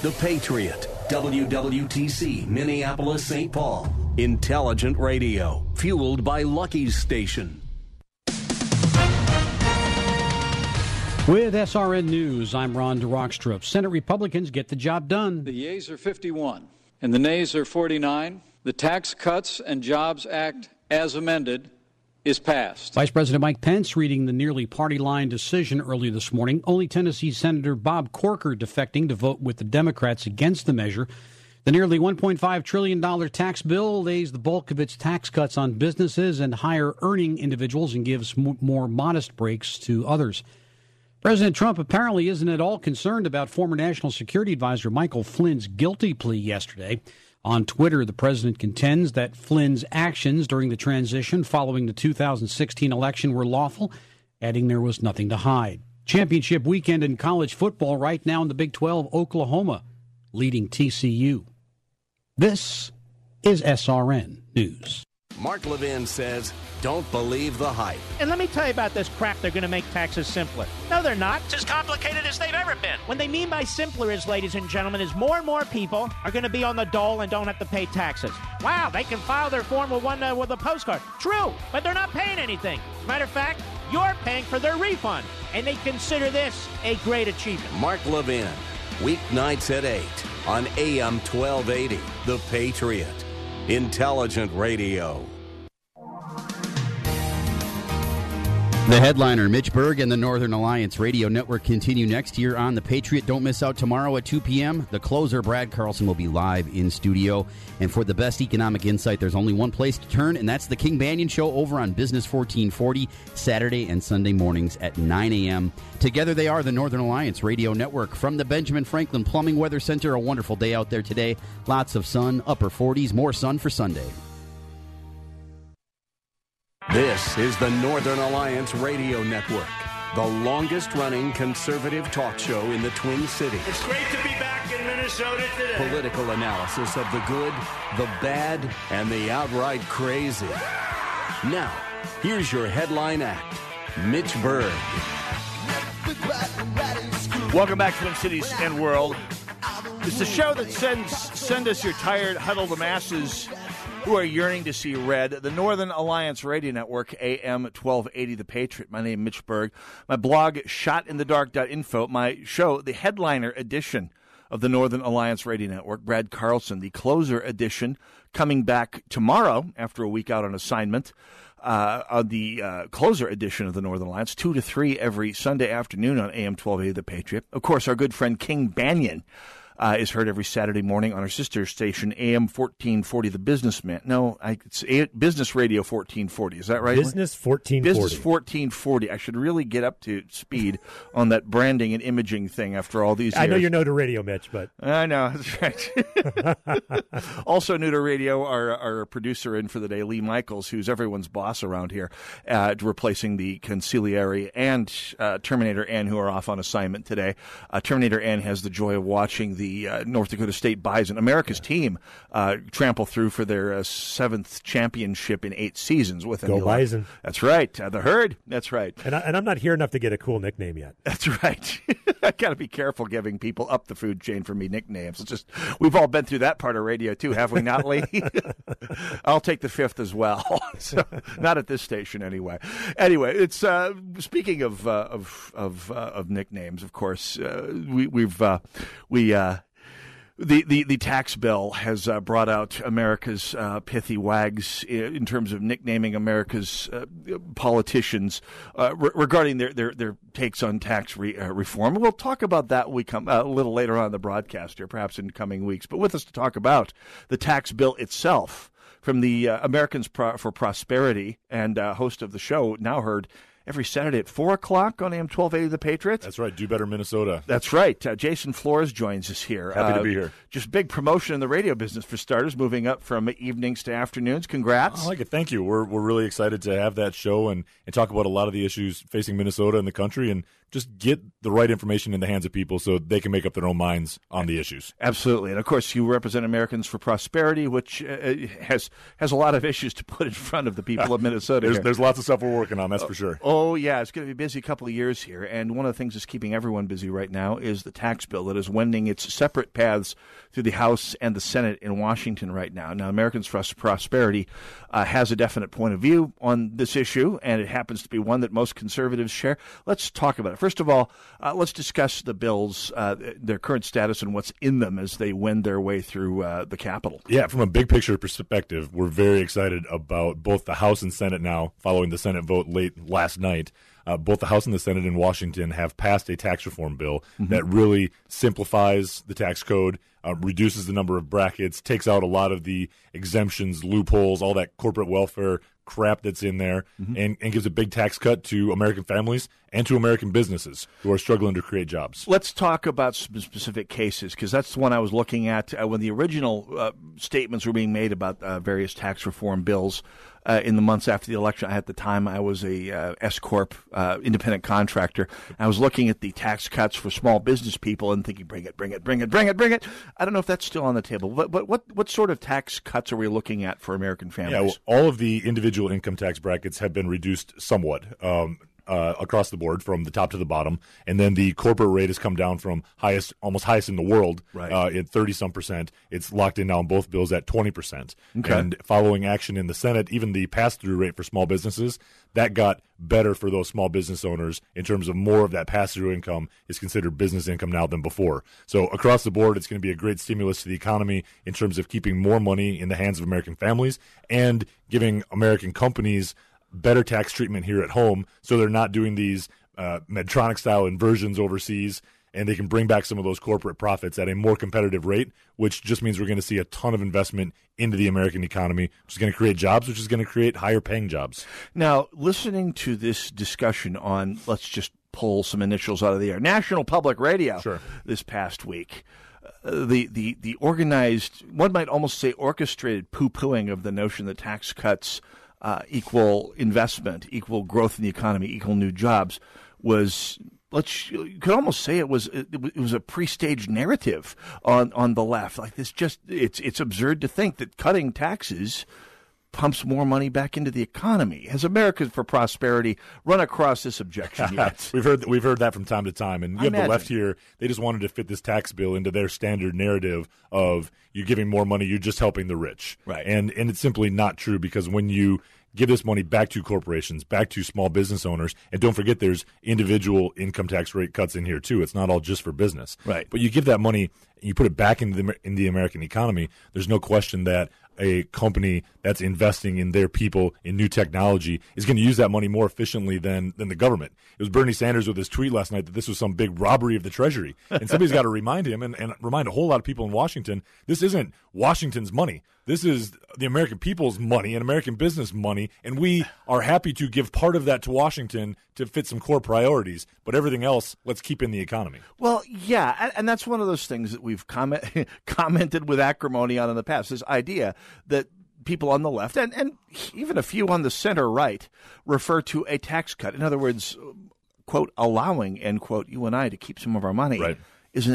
The Patriot, WWTC, Minneapolis, St. Paul. Intelligent radio, fueled by Lucky's Station. With SRN News, I'm Ron DeRockstrup. Senate Republicans get the job done. The yeas are 51 and the nays are 49. The Tax Cuts and Jobs Act, as amended, is passed. Vice President Mike Pence reading the nearly party line decision early this morning. Only Tennessee Senator Bob Corker defecting to vote with the Democrats against the measure. The nearly $1.5 trillion tax bill lays the bulk of its tax cuts on businesses and higher earning individuals and gives more modest breaks to others. President Trump apparently isn't at all concerned about former National Security Advisor Michael Flynn's guilty plea yesterday. On Twitter, the president contends that Flynn's actions during the transition following the 2016 election were lawful, adding there was nothing to hide. Championship weekend in college football right now in the Big 12, Oklahoma leading TCU. This is SRN News. Mark Levin says, don't believe the hype. And let me tell you about this crap they're going to make taxes simpler. No, they're not. It's as complicated as they've ever been. What they mean by simpler is, ladies and gentlemen, is more and more people are going to be on the dole and don't have to pay taxes. Wow, they can file their form with one uh, with a postcard. True, but they're not paying anything. Matter of fact, you're paying for their refund, and they consider this a great achievement. Mark Levin, weeknights at 8 on AM 1280, The Patriot. Intelligent Radio. The headliner, Mitch Berg and the Northern Alliance Radio Network continue next year on The Patriot. Don't miss out tomorrow at 2 p.m. The closer, Brad Carlson, will be live in studio. And for the best economic insight, there's only one place to turn, and that's the King Banaian Show over on Business 1440, Saturday and Sunday mornings at 9 a.m. Together they are the Northern Alliance Radio Network. From the Benjamin Franklin Plumbing Weather Center, a wonderful day out there today. Lots of sun, upper 40s, more sun for Sunday. This is the Northern Alliance Radio Network, the longest running conservative talk show in the Twin Cities. It's great to be back in Minnesota today. Political analysis of the good, the bad, and the outright crazy. Now, here's your headline act Mitch Berg. Welcome back, to Twin Cities and World. It's the show that sends send us your tired, huddled masses who are yearning to see red. The Northern Alliance Radio Network, AM 1280, The Patriot. My name is Mitch Berg. My blog, shotinthedark.info. My show, the headliner edition of the Northern Alliance Radio Network, Brad Carlson. The closer edition coming back tomorrow after a week out on assignment. Uh, on the uh, closer edition of the Northern Alliance, 2 to 3 every Sunday afternoon on AM 1280 The Patriot. Of course, our good friend King Banaian uh, is heard every Saturday morning on our sister station, AM 1440, The Businessman. No, I, it's a, Business Radio 1440. Is that right? Business 1440. Business 1440. I should really get up to speed on that branding and imaging thing after all these years. I know you're new to radio, Mitch, but. I know, that's right. also new to radio, our, our producer in for the day, Lee Michaels, who's everyone's boss around here, uh, replacing the Consigliere and uh, Terminator Ann, who are off on assignment today. Uh, Terminator Ann has the joy of watching the the uh, North Dakota State Bison, America's team, uh, trample through for their uh, seventh championship in eight seasons with Go Bison. That's right. Uh, the herd. That's right. And, I, and I'm not here enough to get a cool nickname yet. That's right. I got to be careful giving people up the food chain for me nicknames. It's just we've all been through that part of radio too, have we not, Lee? I'll take the fifth as well. so, not at this station anyway. Anyway, it's uh, speaking of uh, of of, of nicknames. Of course, we, we've we the, the, the tax bill has uh, brought out America's uh, pithy wags in terms of nicknaming America's uh, politicians uh, re- regarding their, their, their takes on tax re- uh, reform. We'll talk about that we come uh, a little later on in the broadcast here, perhaps in coming weeks. But with us to talk about the tax bill itself from the Americans Pro- for Prosperity and host of the show, now heard every Saturday at 4 o'clock on AM 1280 The Patriot. That's right. Do Better Minnesota. That's right. Uh, Jason Flohrs joins us here. Happy to Uh, be here. Just big promotion in the radio business for starters, moving up from evenings to afternoons. Congrats. I like it. Thank you. We're we're really excited to have that show and, and talk about a lot of the issues facing Minnesota and the country and just get the right information in the hands of people so they can make up their own minds on the issues. Absolutely, and of course, you represent Americans for Prosperity, which uh, has has a lot of issues to put in front of the people of Minnesota. There's there's lots of stuff we're working on. That's for sure. Oh yeah, it's going to be a busy couple of years here, and one of the things that's keeping everyone busy right now is the tax bill that is wending its separate paths through the House and the Senate in Washington right now. Now, Americans for Prosperity uh, has a definite point of view on this issue, and it happens to be one that most conservatives share. Let's talk about it. First of all, uh, let's discuss the bills, uh, their current status, and what's in them as they wend their way through uh, the Capitol. Yeah, from a big picture perspective, we're very excited about both the House and Senate now, following the Senate vote late last night. Uh, both the House and the Senate in Washington have passed a tax reform bill Mhm. that really simplifies the tax code, uh, reduces the number of brackets, takes out a lot of the exemptions, loopholes, all that corporate welfare crap that's in there, and, and gives a big tax cut to American families and to American businesses who are struggling to create jobs. Let's talk about some specific cases because that's the one I was looking at uh, when the original uh, statements were being made about uh, various tax reform bills uh, in the months after the election. At the time, I was a uh, S corp uh, independent contractor. I was looking at the tax cuts for small business people and thinking, "Bring it, bring it, bring it, bring it, bring it." I don't know if that's still on the table. But, but what what sort of tax cuts are we looking at for American families? Yeah, well, all of the individual income tax brackets have been reduced somewhat. Um, uh, across the board from the top to the bottom, and then the corporate rate has come down from highest, almost highest in the world, Right. uh, at thirty some percent. It's locked in now on both bills at twenty percent. Okay. And following action in the Senate, even the pass through rate for small businesses that got better for those small business owners in terms of more of that pass through income is considered business income now than before. So across the board, it's going to be a great stimulus to the economy in terms of keeping more money in the hands of American families and giving American companies better tax treatment here at home so they're not doing these uh, Medtronic style inversions overseas and they can bring back some of those corporate profits at a more competitive rate, which just means we're going to see a ton of investment into the American economy, which is going to create jobs, which is going to create higher paying jobs. Now, listening to this discussion on, let's just pull some initials out of the air, National Public Radio Sure. this past week. uh, The, the, the organized, one might almost say orchestrated poo pooing of the notion that tax cuts uh, equal investment, equal growth in the economy, equal new jobs was. Let's, you could almost say it was it was- a pre-staged narrative on, on the left. Like this, just it's it's absurd to think that cutting taxes pumps more money back into the economy. Has Americans for Prosperity run across this objection yet? we've heard we've heard that from time to time, and you I have the left here. They just wanted to fit this tax bill into their standard narrative of you're giving more money, you're just helping the rich, Right. And and it's simply not true because when you give this money back to corporations, back to small business owners, and don't forget there's individual income tax rate cuts in here too. It's not all just for business, Right. But you give that money and you put it back into the in the American economy. There's no question that a company that's investing in their people in new technology is going to use that money more efficiently than than the government. It was Bernie Sanders with his tweet last night that this was some big robbery of the Treasury, and somebody's got to remind him and, and remind a whole lot of people in Washington this isn't Washington's money. This is the American people's money and American business money, and we are happy to give part of that to Washington to fit some core priorities. But everything else, let's keep in the economy. Well, yeah, and, that's one of those things that we've comment, commented with acrimony on in the past. This idea that people on the left and, and even a few on the center right refer to a tax cut. In other words, quote, allowing, end quote, you and I to keep some of our money Right. is an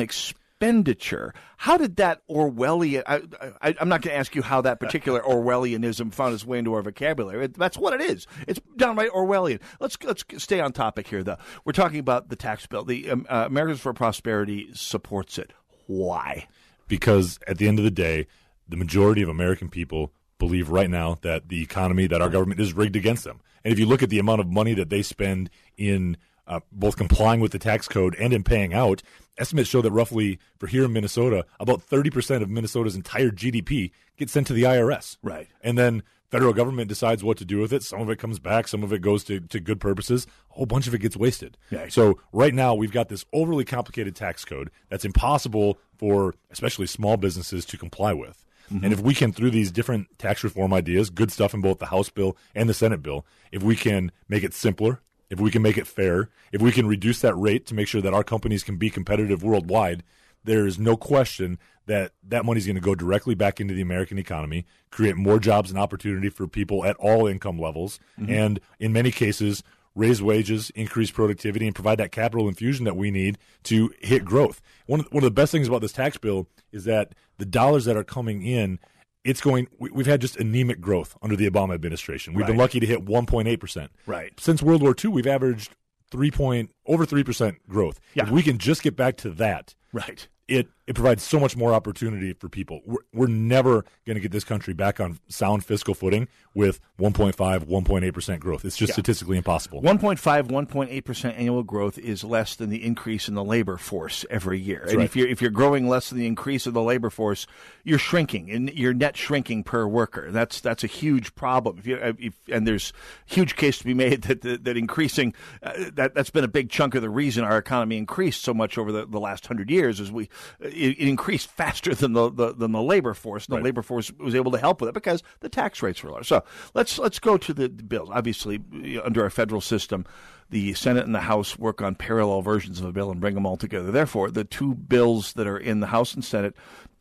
expenditure. How did that Orwellian? I, I, I'm not going to ask you how that particular Orwellianism found its way into our vocabulary. It, that's what it is. It's downright Orwellian. Let's let's stay on topic here, though. We're talking about the tax bill. The um, uh, Americans for Prosperity supports it. Why? because at the end of the day, the majority of American people believe right now that the economy, that our government is rigged against them. And if you look at the amount of money that they spend in uh, both complying with the tax code and in paying out, estimates show that roughly for here in Minnesota, about 30% of Minnesota's entire GDP gets sent to the IRS. Right. And then federal government decides what to do with it. Some of it comes back, some of it goes to, to good purposes. A whole bunch of it gets wasted. Yeah. So right now we've got this overly complicated tax code that's impossible for especially small businesses to comply with. Mm-hmm. And if we can, through these different tax reform ideas, good stuff in both the House bill and the Senate bill, if we can make it simpler, if we can make it fair, if we can reduce that rate to make sure that our companies can be competitive worldwide, there is no question that that money is going to go directly back into the American economy, create more jobs and opportunity for people at all income levels, Mm-hmm. and in many cases, raise wages, increase productivity, and provide that capital infusion that we need to hit growth. One of, one of the best things about this tax bill is that the dollars that are coming in, it's going. We, we've had just anemic growth under the Obama administration. We've been lucky to hit 1.8 percent. Right. Since World War II, we've averaged three point over three percent growth. Yeah. If we can just get back to that, Right. it it provides so much more opportunity for people. We're, we're never going to get this country back on sound fiscal footing with 1.5, 1.8 percent growth. It's just Yeah. statistically impossible. 1.5, 1.8% annual growth is less than the increase in the labor force every year. and right. if you're if you're growing less than the increase of the labor force, you're shrinking and you're net shrinking per worker. That's that's a huge problem. If you if, and there's huge case to be made that that, that increasing uh, that that's been a big chunk of the reason our economy increased so much over the, the last 100 years is we it, it increased faster than the, the than the labor force. And the labor force was able to help with it because the tax rates were lower. So, let's let's go to the bills. Obviously, under our federal system, the Senate and the House work on parallel versions of a bill and bring them all together. Therefore, the two bills that are in the House and Senate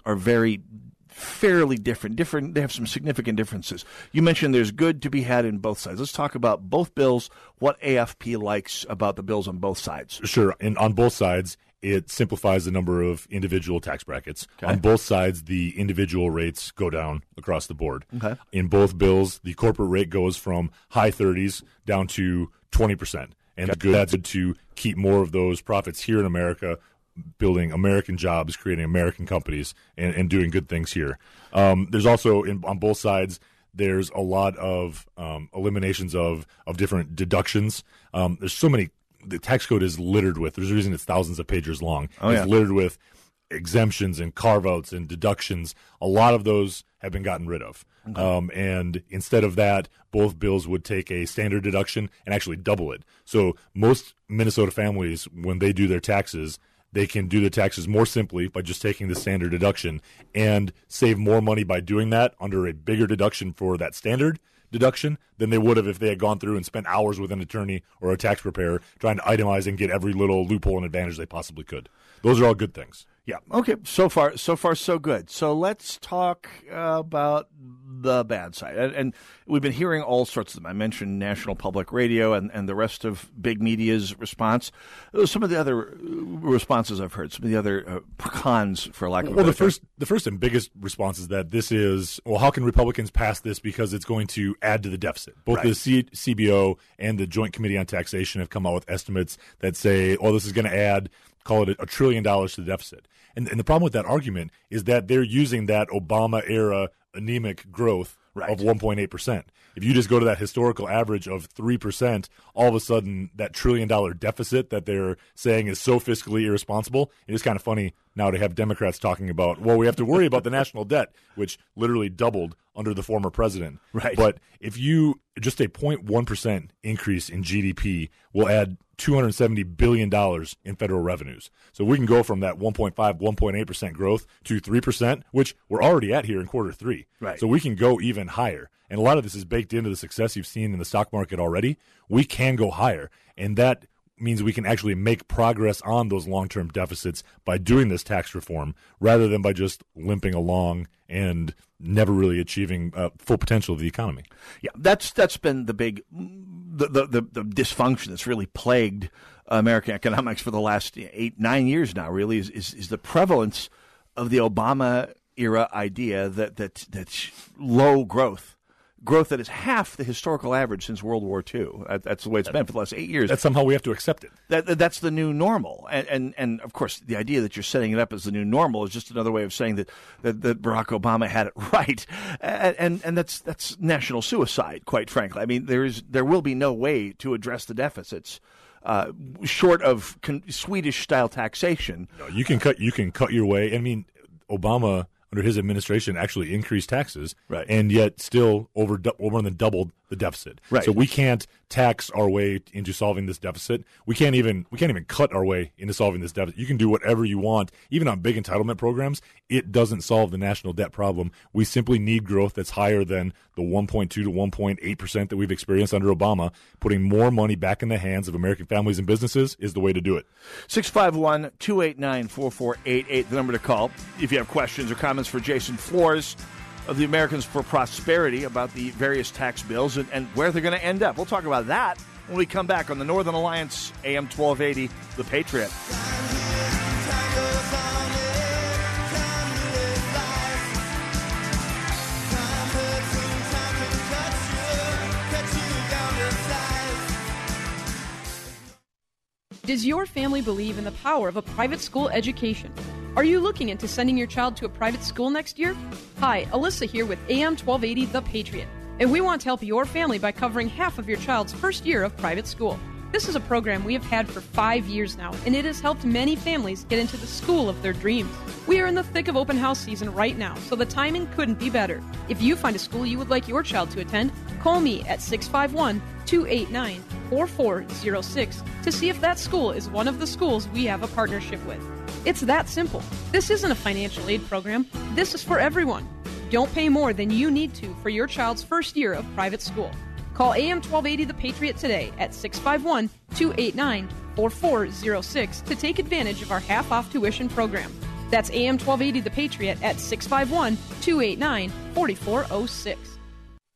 are very fairly different. Different. They have some significant differences. You mentioned there's good to be had in both sides. Let's talk about both bills. What AFP likes about the bills on both sides. Sure. And on both sides, it simplifies the number of individual tax brackets. On both sides, the individual rates go down across the board. Okay. In both bills, the corporate rate goes from high 30s down to 20%. And good, that's good to keep more of those profits here in America, building American jobs, creating American companies, and, and doing good things here. Um, there's also, in, on both sides, there's a lot of um, eliminations of, of different deductions. Um, there's so many the tax code is littered with. There's a reason it's thousands of pages long. Oh, it's yeah. littered with exemptions and carve outs and deductions. A lot of those have been gotten rid of. Um, and instead of that, both bills would take a standard deduction and actually double it. So most Minnesota families, when they do their taxes, they can do the taxes more simply by just taking the standard deduction and save more money by doing that under a bigger deduction for that standard deduction than they would have if they had gone through and spent hours with an attorney or a tax preparer trying to itemize and get every little loophole and advantage they possibly could. Those are all good things. Yeah. Okay. So far, so far, so good. So let's talk uh, about the bad side. And, and we've been hearing all sorts of them. I mentioned National Public Radio and, and the rest of big media's response. Some of the other responses I've heard, some of the other uh, cons, for lack of a Well, the better term. first, the first and biggest response is that this is well. How can Republicans pass this because it's going to add to the deficit? Both Right. the C- CBO and the Joint Committee on Taxation have come out with estimates that say, "Oh, this is going to add, call it a, trillion dollars to the deficit." And, and the problem with that argument is that they're using that Obama era anemic growth Right. of 1.8 percent. If you just go to that historical average of three percent, all of a sudden that trillion dollar deficit that they're saying is so fiscally irresponsible, it is kind of funny now to have Democrats talking about, well, we have to worry about the national debt, which literally doubled under the former president. Right. But if you just a 0.1 percent increase in GDP will add 270 billion dollars in federal revenues. So we can go from that 1.5, 1.8 percent growth to three percent, which we're already at here in quarter three. Right. So we can go even higher. And a lot of this is baked into the success you've seen in the stock market already. We can go higher. And that means we can actually make progress on those long term deficits by doing this tax reform rather than by just limping along and never really achieving uh, full potential of the economy. Yeah, that's that's been the big the the, the, the dysfunction that's really plagued American economics for the last eight nine years now. Really, is is, is the prevalence of the Obama era idea that that that low growth. Growth that is half the historical average since World War II. That's the way it's been for the last eight years. That somehow we have to accept it. That, that- that's the new normal, and, and and of course the idea that you're setting it up as the new normal is just another way of saying that that, that Barack Obama had it right, and, and and that's that's national suicide, quite frankly. I mean, there is there will be no way to address the deficits. Uh, short of con- Swedish style taxation, No, you can cut you can cut your way. I mean, Obama under his administration actually increased taxes, Right. and yet still over more than doubled the deficit. Right. So we can't tax our way into solving this deficit. We can't even we can't even cut our way into solving this deficit. You can do whatever you want, even on big entitlement programs. It doesn't solve the national debt problem. We simply need growth that's higher than the 1.2 to 1.8 percent that we've experienced under Obama. Putting more money back in the hands of American families and businesses is the way to do it. 651 289 4488, the number to call if you have questions or comments for Jason Flohrs of the Americans for Prosperity about the various tax bills and, and where they're going to end up. We'll talk about that when we come back on the Northern Alliance AM 1280, The Patriot. Does your family believe in the power of a private school education? Are you looking into sending your child to a private school next year? Hi, Alyssa here with AM 1280 The Patriot, and we want to help your family by covering half of your child's first year of private school. This is a program we have had for five years now, and it has helped many families get into the school of their dreams. We are in the thick of open house season right now, so the timing couldn't be better. If you find a school you would like your child to attend, call me at 651 289 4406 to see if that school is one of the schools we have a partnership with. It's that simple. This isn't a financial aid program, this is for everyone. Don't pay more than you need to for your child's first year of private school. Call AM 1280 The Patriot today at 651 289 4406 to take advantage of our half off tuition program. That's AM 1280 The Patriot at 651 289 4406.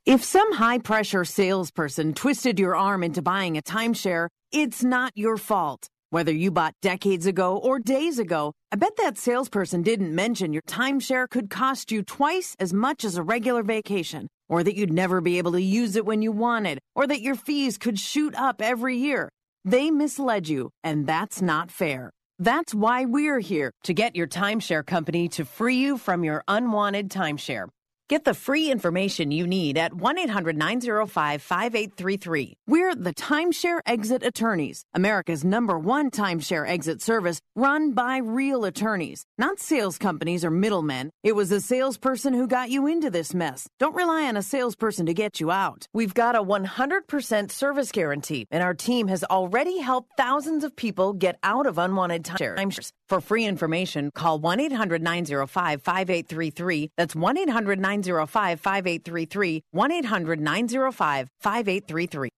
If some high pressure salesperson twisted your arm into buying a timeshare, it's not your fault. Whether you bought decades ago or days ago, I bet that salesperson didn't mention your timeshare could cost you twice as much as a regular vacation, or that you'd never be able to use it when you wanted, or that your fees could shoot up every year. They misled you, and that's not fair. That's why we're here to get your timeshare company to free you from your unwanted timeshare. Get the free information you need at 1 800 905 5833. We're the Timeshare Exit Attorneys, America's number one timeshare exit service run by real attorneys, not sales companies or middlemen. It was a salesperson who got you into this mess. Don't rely on a salesperson to get you out. We've got a 100% service guarantee, and our team has already helped thousands of people get out of unwanted timeshares. For free information, call 1 800 905 5833. That's 1 800 905 5833. 1 800 905 5833.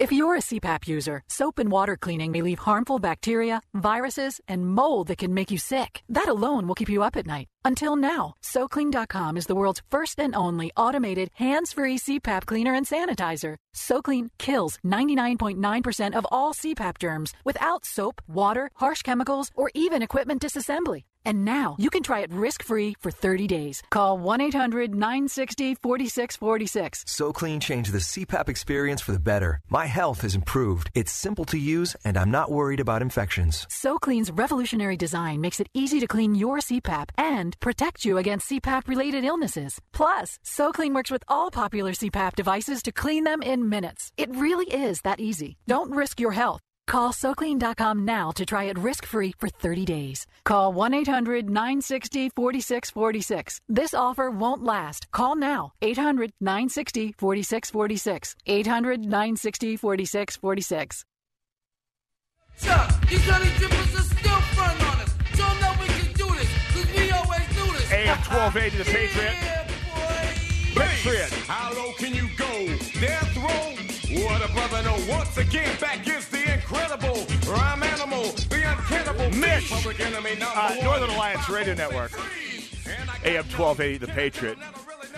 If you're a CPAP user, soap and water cleaning may leave harmful bacteria, viruses, and mold that can make you sick. That alone will keep you up at night. Until now, SoClean.com is the world's first and only automated, hands-free CPAP cleaner and sanitizer. SoClean kills 99.9% of all CPAP germs without soap, water, harsh chemicals, or even equipment disassembly. And now you can try it risk-free for 30 days. Call 1-800-960-4646. So Clean changed the CPAP experience for the better. My health has improved. It's simple to use, and I'm not worried about infections. SoClean's revolutionary design makes it easy to clean your CPAP and protect you against CPAP-related illnesses. Plus, SoClean works with all popular CPAP devices to clean them in minutes. It really is that easy. Don't risk your health. Call SoClean.com now to try it risk-free for 30 days. Call 1-800-960-4646. This offer won't last. Call now. 800-960-4646. 800-960-4646. These honey drippers are still front on us. Show them that we can do this, because we always do this. AM 1280 The Patriot. Patriot. How low can you go? Death row? What a brother, no. Once again, back is the incredible rhyme animal, the uncannibal Mitch. Public enemy number Uh, one. Northern Alliance Radio Network. AM 1280 The Patriot.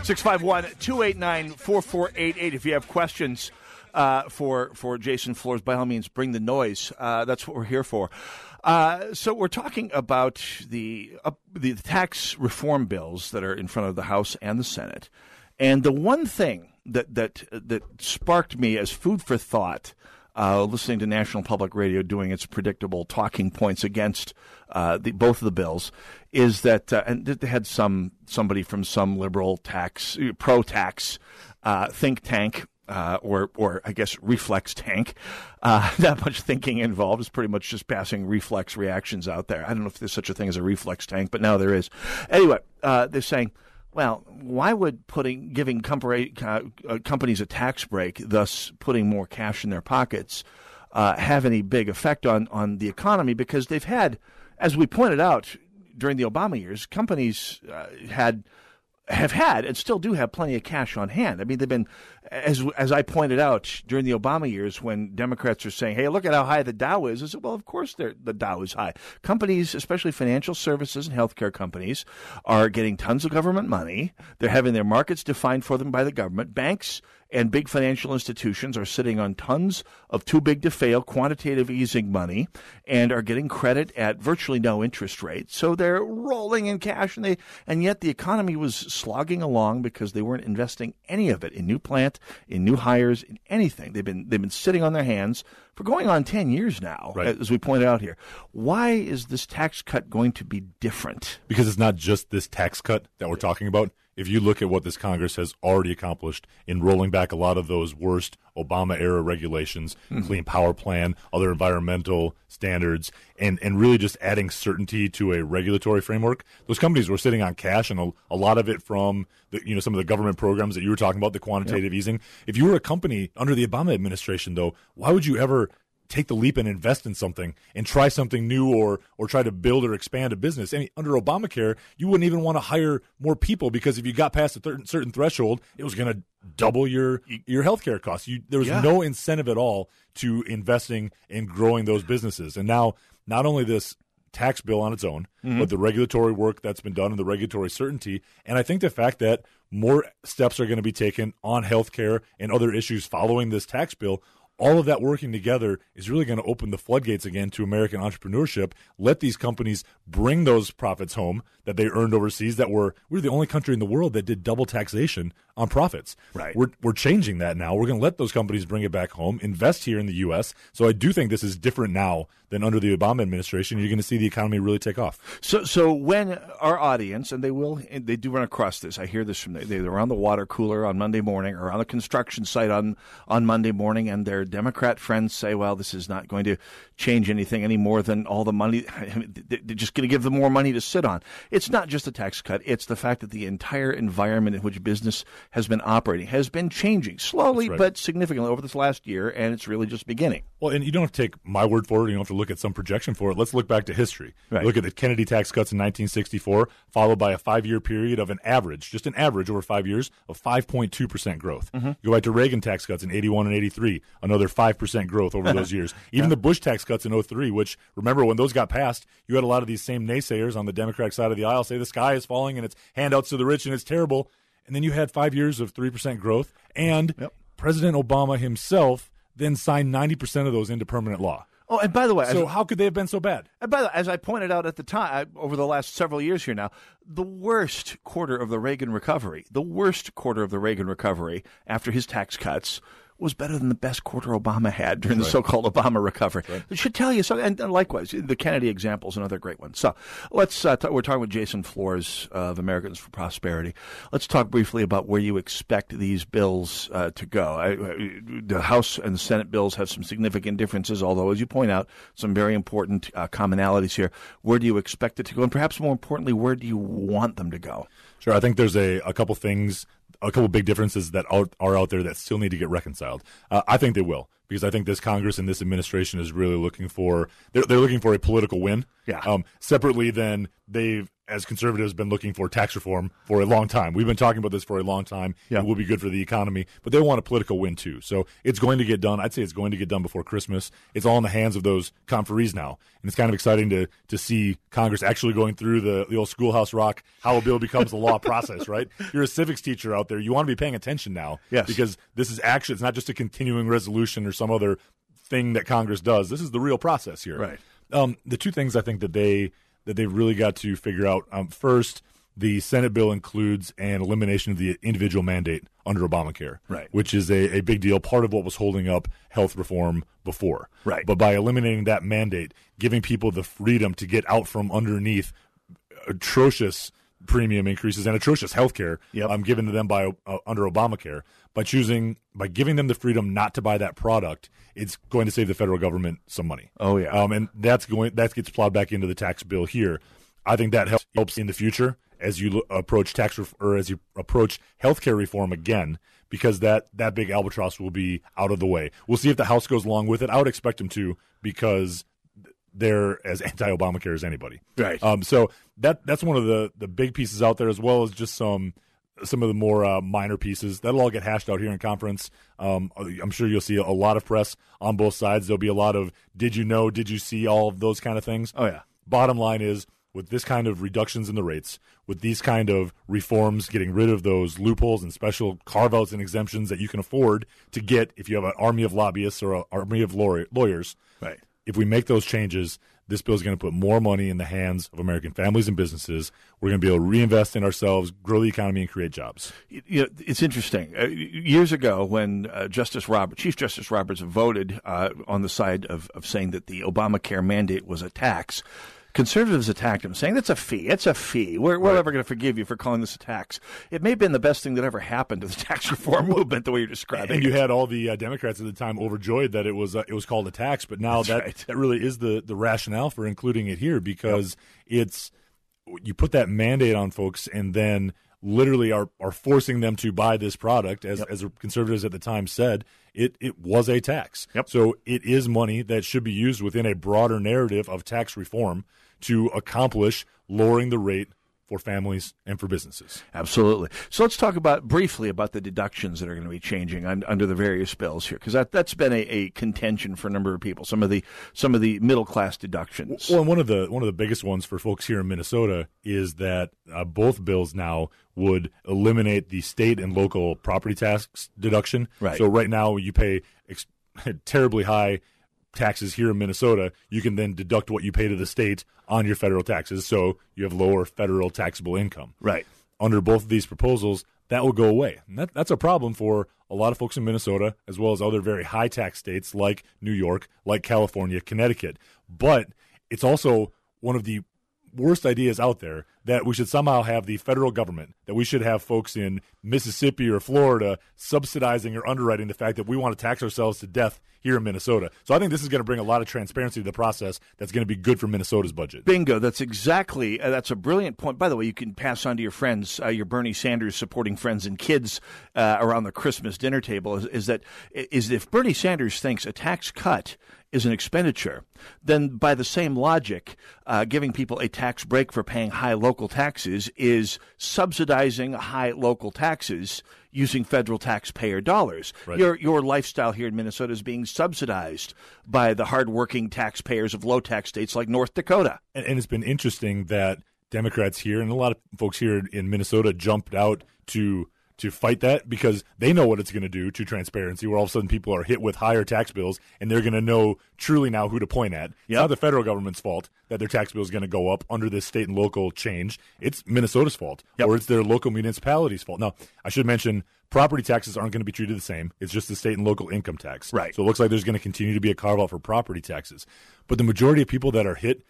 651 289 4488. If you have questions uh, for, for Jason Flohrs, by all means, bring the noise. Uh, that's what we're here for. Uh, so we're talking about the uh, the tax reform bills that are in front of the House and the Senate, and the one thing that that that sparked me as food for thought, uh, listening to National Public Radio doing its predictable talking points against uh, the, both of the bills, is that uh, and they had some somebody from some liberal tax pro tax uh, think tank uh, or or I guess reflex tank. Uh, that much thinking involved is pretty much just passing reflex reactions out there. I don't know if there's such a thing as a reflex tank, but now there is. Anyway, they're saying, well, why would putting giving uh, companies a tax break, thus putting more cash in their pockets, uh, have any big effect on on the economy? Because they've had, as we pointed out during the Obama years, companies uh, had have had and still do have plenty of cash on hand. I mean, they've been, as as I pointed out during the Obama years, when Democrats are saying, "Hey, look at how high the Dow is," I said, "Well, of course, the Dow is high." Companies, especially financial services and healthcare companies, are getting tons of government money. They're having their markets defined for them by the government. Banks and big financial institutions are sitting on tons of too big to fail quantitative easing money and are getting credit at virtually no interest rate. So they're rolling in cash and they and yet the economy was slogging along because they weren't investing any of it in new plant, in new hires, in anything. They've been they've been sitting on their hands for going on 10 years now Right. as we pointed out here. Why is this tax cut going to be different? because it's not just this tax cut that we're talking about. If you look at what this Congress has already accomplished in rolling back a lot of those worst Obama era regulations, hmm. Clean Power Plan, other environmental standards, and, and really just adding certainty to a regulatory framework, those companies were sitting on cash and a, a lot of it from the, you know some of the government programs that you were talking about, the quantitative easing. If you were a company under the Obama administration, though, why would you ever take the leap and invest in something and try something new or or try to build or expand a business. I mean, under Obamacare, you wouldn't even want to hire more people because if you got past a cer- certain threshold, it was going to double your your healthcare costs. You, there was Yeah. no incentive at all to investing in growing those businesses. And now, not only this tax bill on its own, Mhm. but the regulatory work that's been done and the regulatory certainty. And I think the fact that more steps are going to be taken on healthcare and other issues following this tax bill all of that working together is really going to open the floodgates again to American entrepreneurship. Let these companies bring those profits home that they earned overseas. That were we're the only country in the world that did double taxation on profits. Right. We're we're changing that now. We're going to let those companies bring it back home, invest here in the U.S. So I do think this is different now than under the Obama administration. You're going to see the economy really take off. So, so when our audience, and they will, and they do run across this. I hear this from they, they're on the water cooler on Monday morning, or on the construction site on on Monday morning, and their Democrat friends say, "Well, this is not going to change anything any more than all the money. They're just going to give them more money to sit on." It's not just a tax cut; it's the fact that the entire environment in which business has been operating has been changing slowly right. but significantly over this last year, and it's really just beginning. Well, and you don't have to take my word for it. You don't have to look at some projection for it. Let's look back to history. Right. Look at the Kennedy tax cuts in 1964, followed by a five-year period of an average, just an average over five years of 5.2 percent growth. Mhm. Go back to Reagan tax cuts in 81 and 83, another five percent growth over those years. Even the Bush tax cuts in 03, which remember when those got passed, you had a lot of these same naysayers on the Democratic side of the aisle say the sky is falling and it's handouts to the rich and it's terrible. And then you had five years of three percent growth, and President Obama himself then signed 90% of those into permanent law. Oh, and by the way, so as- how could they have been so bad? And by the as I pointed out at the time, uh, over the last several years here now, the worst quarter of the Reagan recovery, the worst quarter of the Reagan recovery after his tax cuts was better than the best quarter Obama had during the Right. so-called Obama recovery. It should tell you so. And, and likewise, the Kennedy example is another great one. So let's uh, talk, we're talking with Jason Flohrs of Americans for Prosperity. Let's talk briefly about where you expect these bills uh, to go. I, I- the House and the Senate bills have some significant differences, although, as you point out, some very important uh, commonalities here. Where do you expect it to go, and perhaps more importantly, where do you want them to go? Sure, I think there's a, a couple things, a couple big differences that out, are out there that still need to get reconciled. Uh, I think they will because I think this Congress and this administration is really looking for they're, they're looking for a political win. Yeah. Um, separately, then they've as conservatives been looking for tax reform for a long time. We've been talking about this for a long time. Yeah. It will be good for the economy, but they want a political win too. So it's going to get done. I'd say it's going to get done before Christmas. It's all in the hands of those conferees now, and it's kind of exciting to to see Congress actually going through the the old schoolhouse rock how a bill becomes the law process. Right? You're a civics teacher out there. You want to be paying attention now, Yes. because this is actually it's not just a continuing resolution or some other thing that Congress does. This is the real process here. Right. Um, the two things I think that they that they've really got to figure out. Um, first, the Senate bill includes an elimination of the individual mandate under Obamacare, Right. Which is a, a big deal. Part of what was holding up health reform before, Right. But by eliminating that mandate, giving people the freedom to get out from underneath atrocious premium increases and atrocious health care um, given to them by uh, under Obamacare by choosing by giving them the freedom not to buy that product it's going to save the federal government some money Oh, yeah. um, and that's going that gets plowed back into the tax bill here I think that helps, helps in the future as you approach tax ref- or as you approach healthcare reform again, because that that big albatross will be out of the way. We'll see if the House goes along with it. I would expect them to because they're as anti-Obamacare as anybody. Right. Um, so that that's one of the the big pieces out there, as well as just some some of the more uh, minor pieces. That'll all get hashed out here in conference. Um, I'm sure you'll see a lot of press on both sides. There'll be a lot of did you know, did you see, all of those kind of things. Oh yeah. Bottom line is with this kind of reductions in the rates, with these kind of reforms, getting rid of those loopholes and special carve outs and exemptions that you can afford to get if you have an army of lobbyists or an army of lawyers. Right. If we make those changes, this bill is going to put more money in the hands of American families and businesses. We're going to be able to reinvest in ourselves, grow the economy, and create jobs. you know, it's interesting. Uh, years ago, when uh, Justice Robert, Chief Justice Roberts voted uh, on the side of, of saying that the Obamacare mandate was a tax, conservatives attacked him, saying that's a fee. It's a fee. We're, we're never going to forgive you for calling this a tax. It may have been the best thing that ever happened to the tax reform movement, the way you're describing And you had all the uh, Democrats at the time overjoyed that it was uh, it was called a tax, but now That's that right. that really is the the rationale for including it here because it's you put that mandate on folks and then literally are are forcing them to buy this product as as conservatives at the time said it it was a tax. yep. So it is money that should be used within a broader narrative of tax reform to accomplish lowering the rate for families and for businesses. Absolutely. So let's talk about briefly about the deductions that are going to be changing un, under the various bills here, because that that's been a, a contention for a number of people. Some of the some of the middle class deductions. Well, and one of the one of the biggest ones for folks here in Minnesota is that uh, both bills now would eliminate the state and local property tax deduction. Right. So right now you pay ex- terribly high taxes here in Minnesota. You can then deduct what you pay to the state on your federal taxes, so you have lower federal taxable income. Right. Under both of these proposals, that will go away. And that, that's a problem for a lot of folks in Minnesota, as well as other very high tax states like New York, like California, Connecticut. But it's also one of the worst ideas out there that we should somehow have the federal government, that we should have folks in Mississippi or Florida subsidizing or underwriting the fact that we want to tax ourselves to death here in Minnesota. So I think this is going to bring a lot of transparency to the process that's going to be good for Minnesota's budget. Bingo. That's exactly. Uh, that's a brilliant point. By the way, you can pass on to your friends, uh, your Bernie Sanders supporting friends and kids uh, around the Christmas dinner table. Is, is that is if Bernie Sanders thinks a tax cut is an expenditure, then by the same logic, uh, giving people a tax break for paying high local taxes is subsidizing high local taxes using federal taxpayer dollars. Right. Your your lifestyle here in Minnesota is being subsidized by the hardworking taxpayers of low tax states like North Dakota. And, and it's been interesting that Democrats here and a lot of folks here in Minnesota jumped out to to fight that because they know what it's going to do to transparency. Where all of a sudden people are hit with higher tax bills, and they're going to know truly now who to point at. It's not the federal government's fault that their tax bill is going to go up under this state and local change. It's Minnesota's fault, or it's their local municipality's fault. Now, I should mention property taxes aren't going to be treated the same. It's just the state and local income tax. Right. So it looks like there's going to continue to be a carve out for property taxes, but the majority of people that are hit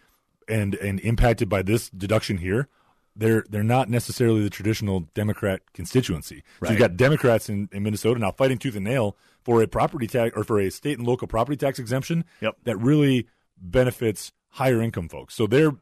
and and impacted by this deduction here, they're they're not necessarily the traditional Democrat constituency. So you've got Democrats in, in Minnesota now fighting tooth and nail for a property tax or for a state and local property tax exemption that really benefits higher income folks. So they're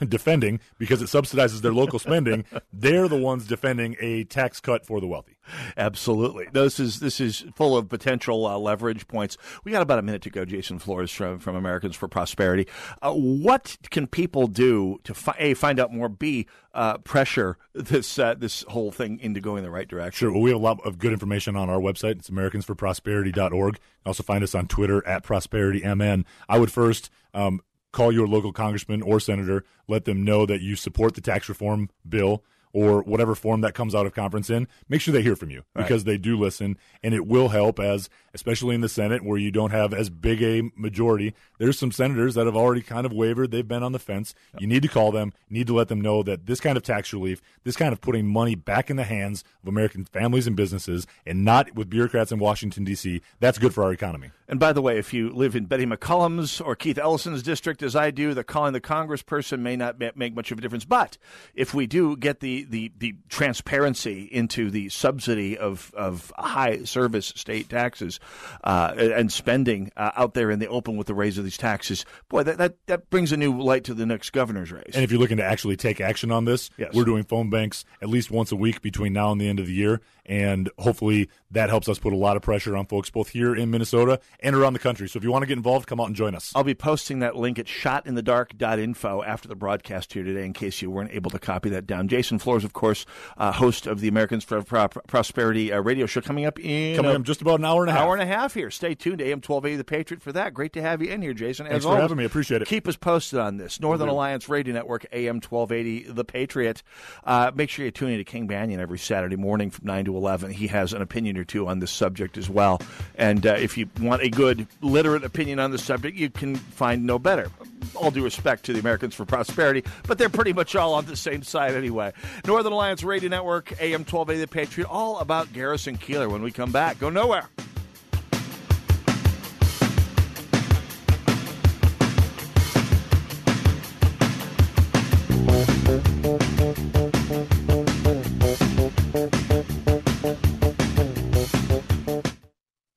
defending because it subsidizes their local spending. They're the ones defending a tax cut for the wealthy. Absolutely. This is this is full of potential uh, leverage points. We got about a minute to go. Jason Flohrs from, from Americans for Prosperity. Uh, what can people do to fi- a find out more? B uh, pressure this uh, this whole thing into going the right direction. Sure. Well, we have a lot of good information on our website. It's americansforprosperity.org. You can also find us on Twitter at prosperitymn. I would first um, call your local congressman or senator, let them know that you support the tax reform bill or whatever form that comes out of conference in. Make sure they hear from you Right. because they do listen, and it will help as, especially in the Senate where you don't have as big a majority. There's some senators that have already kind of wavered. They've been on the fence. You need to call them. You need to let them know that this kind of tax relief, this kind of putting money back in the hands of American families and businesses, and not with bureaucrats in Washington D.C. That's good for our economy. And by the way, if you live in Betty McCollum's or Keith Ellison's district, as I do, the calling the congressperson may not make much of a difference. But if we do get the, the, the transparency into the subsidy of, of high service state taxes uh, and spending uh, out there in the open with the raise of these taxes, boy, that, that, that brings a new light to the next governor's race. And if you're looking to actually take action on this, Yes. we're doing phone banks at least once a week between now and the end of the year. And hopefully that helps us put a lot of pressure on folks both here in Minnesota and around the country. So if you want to get involved, come out and join us. I'll be posting that link at shotinthedark.info after the broadcast here today in case you weren't able to copy that down. Jason Flohrs, of course, uh, host of the Americans for Pro- Prosperity uh, radio show coming up in Coming up just about an hour and a half. hour and a half here. Stay tuned to AM 1280 The Patriot for that. Great to have you in here, Jason. As Thanks for always, having me. Appreciate it. Keep us posted on this. Northern. Alliance Radio Network, AM 1280 The Patriot. Uh, make sure you tune in to King Banaian every Saturday morning from 9 to 11. He has an opinion or two on this subject as well. And uh, if you want a good, literate opinion on the subject, you can find no better. All due respect to the Americans for Prosperity, but they're pretty much all on the same side anyway. Northern Alliance Radio Network, AM 1280 The Patriot, all about Garrison Keillor when we come back. Go nowhere.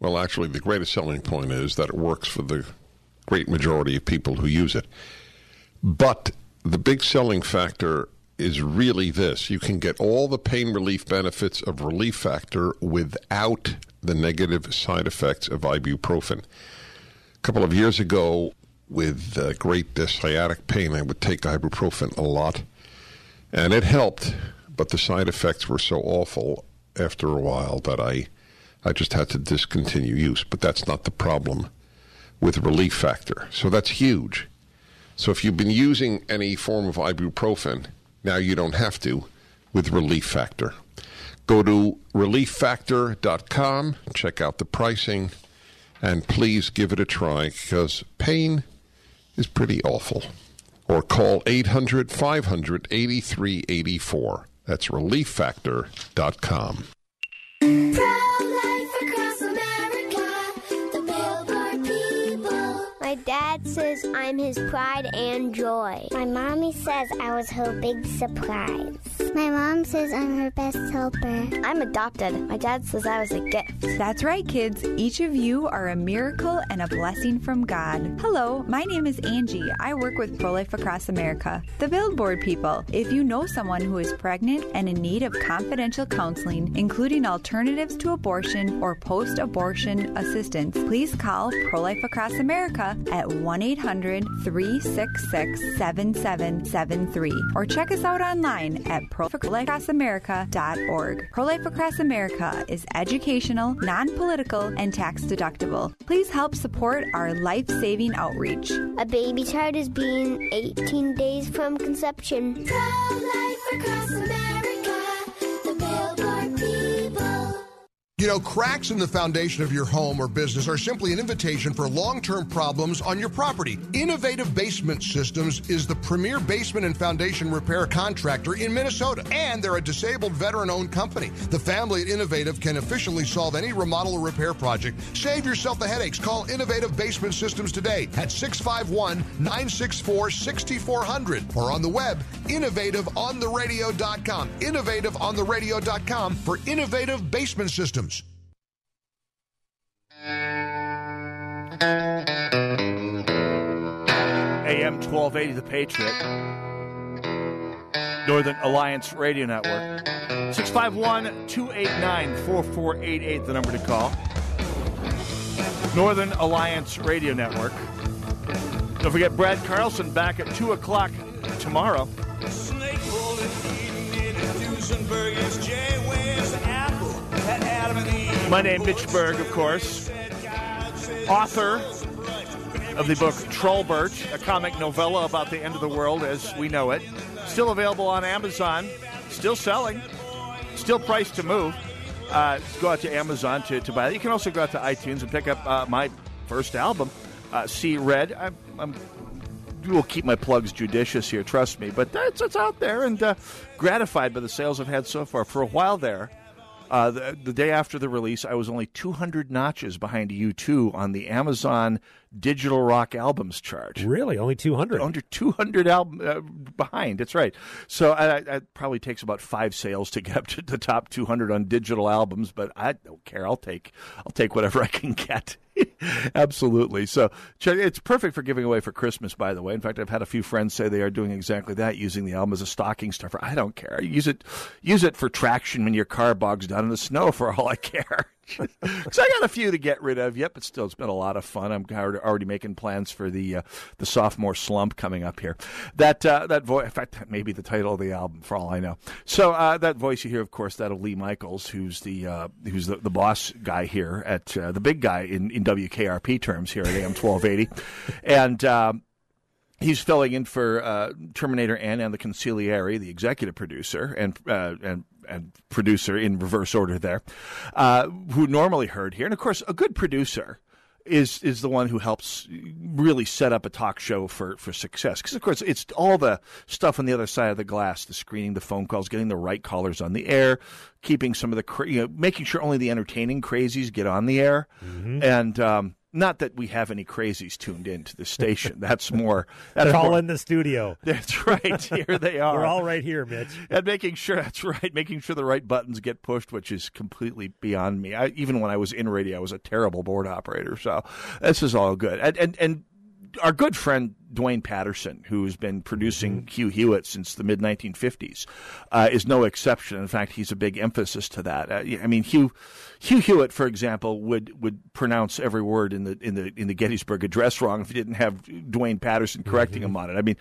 Well, actually, the greatest selling point is that it works for the great majority of people who use it. But the big selling factor is really this you can get all the pain relief benefits of Relief Factor without the negative side effects of ibuprofen. A couple of years ago, with uh, great uh, sciatic pain, I would take ibuprofen a lot, and it helped, but the side effects were so awful after a while that I, I just had to discontinue use. But that's not the problem with Relief Factor. So that's huge. So if you've been using any form of ibuprofen, now you don't have to with Relief Factor. Go to relieffactor.com, check out the pricing, and please give it a try because pain is pretty awful. Or call 800 500 8384. That's relieffactor.com. says I'm his pride and joy. My mommy says I was her big surprise. My mom says I'm her best helper. I'm adopted. My dad says I was a gift. That's right, kids. Each of you are a miracle and a blessing from God. Hello, my name is Angie. I work with Pro Life Across America, the Billboard people. If you know someone who is pregnant and in need of confidential counseling, including alternatives to abortion or post abortion assistance, please call Pro Life Across America at 1 800 366 7773 or check us out online at prolifeacrossamerica.org. Pro Life Across America is educational, non political, and tax deductible. Please help support our life saving outreach. A baby child is being 18 days from conception. Pro-life across America, You know, cracks in the foundation of your home or business are simply an invitation for long term problems on your property. Innovative Basement Systems is the premier basement and foundation repair contractor in Minnesota, and they're a disabled veteran owned company. The family at Innovative can efficiently solve any remodel or repair project. Save yourself the headaches. Call Innovative Basement Systems today at 651 964 6400 or on the web, innovativeontheradio.com. Innovativeontheradio.com for innovative basement systems. AM 1280, The Patriot. Northern Alliance Radio Network. 651 289 4488, the number to call. Northern Alliance Radio Network. Don't forget Brad Carlson back at 2 o'clock tomorrow. My name, Mitch Berg, of course. Author of the book Trollbert, a comic novella about the end of the world as we know it. Still available on Amazon, still selling, still priced to move. Uh, go out to Amazon to, to buy it. You can also go out to iTunes and pick up uh, my first album, uh, See Red. I'm, I'm will keep my plugs judicious here, trust me. But that's it's out there, and uh, gratified by the sales I've had so far. For a while there, uh, the, the day after the release, I was only 200 notches behind U2 on the Amazon Digital Rock Albums chart. Really, only 200? Under 200 album uh, behind. That's right. So I, I, it probably takes about five sales to get up to the top 200 on digital albums, but I don't care. I'll take I'll take whatever I can get. Absolutely. So it's perfect for giving away for Christmas, by the way. In fact, I've had a few friends say they are doing exactly that, using the album as a stocking stuffer. I don't care. Use it, use it for traction when your car bogs down in the snow. For all I care. Because I got a few to get rid of yet, but still, it's been a lot of fun. I'm already making plans for the uh, the sophomore slump coming up here. That uh, that voice, in fact, that may be the title of the album for all I know. So uh, that voice you hear, of course, that of Lee Michaels, who's the uh, who's the, the boss guy here at uh, the big guy in, in WKRP terms here at AM 1280, and. Um, He's filling in for uh, Terminator N and the Consigliere, the executive producer and uh, and and producer in reverse order there, uh, who normally heard here, and of course, a good producer is is the one who helps really set up a talk show for for success. Because of course, it's all the stuff on the other side of the glass: the screening, the phone calls, getting the right callers on the air, keeping some of the you know, making sure only the entertaining crazies get on the air, Mm-hmm. and. Um, not that we have any crazies tuned into the station. That's more. That's They're all more- in the studio. That's right. Here they are. We're all right here, Mitch. And making sure that's right, making sure the right buttons get pushed, which is completely beyond me. I, even when I was in radio, I was a terrible board operator. So this is all good. And and, and our good friend Duane Patterson, who's been producing Hugh Hewitt since the mid 1950s, uh, is no exception. In fact, he's a big emphasis to that. Uh, I mean, Hugh Hugh Hewitt, for example, would would pronounce every word in the in the in the Gettysburg Address wrong if he didn't have Duane Patterson correcting him on it. I mean,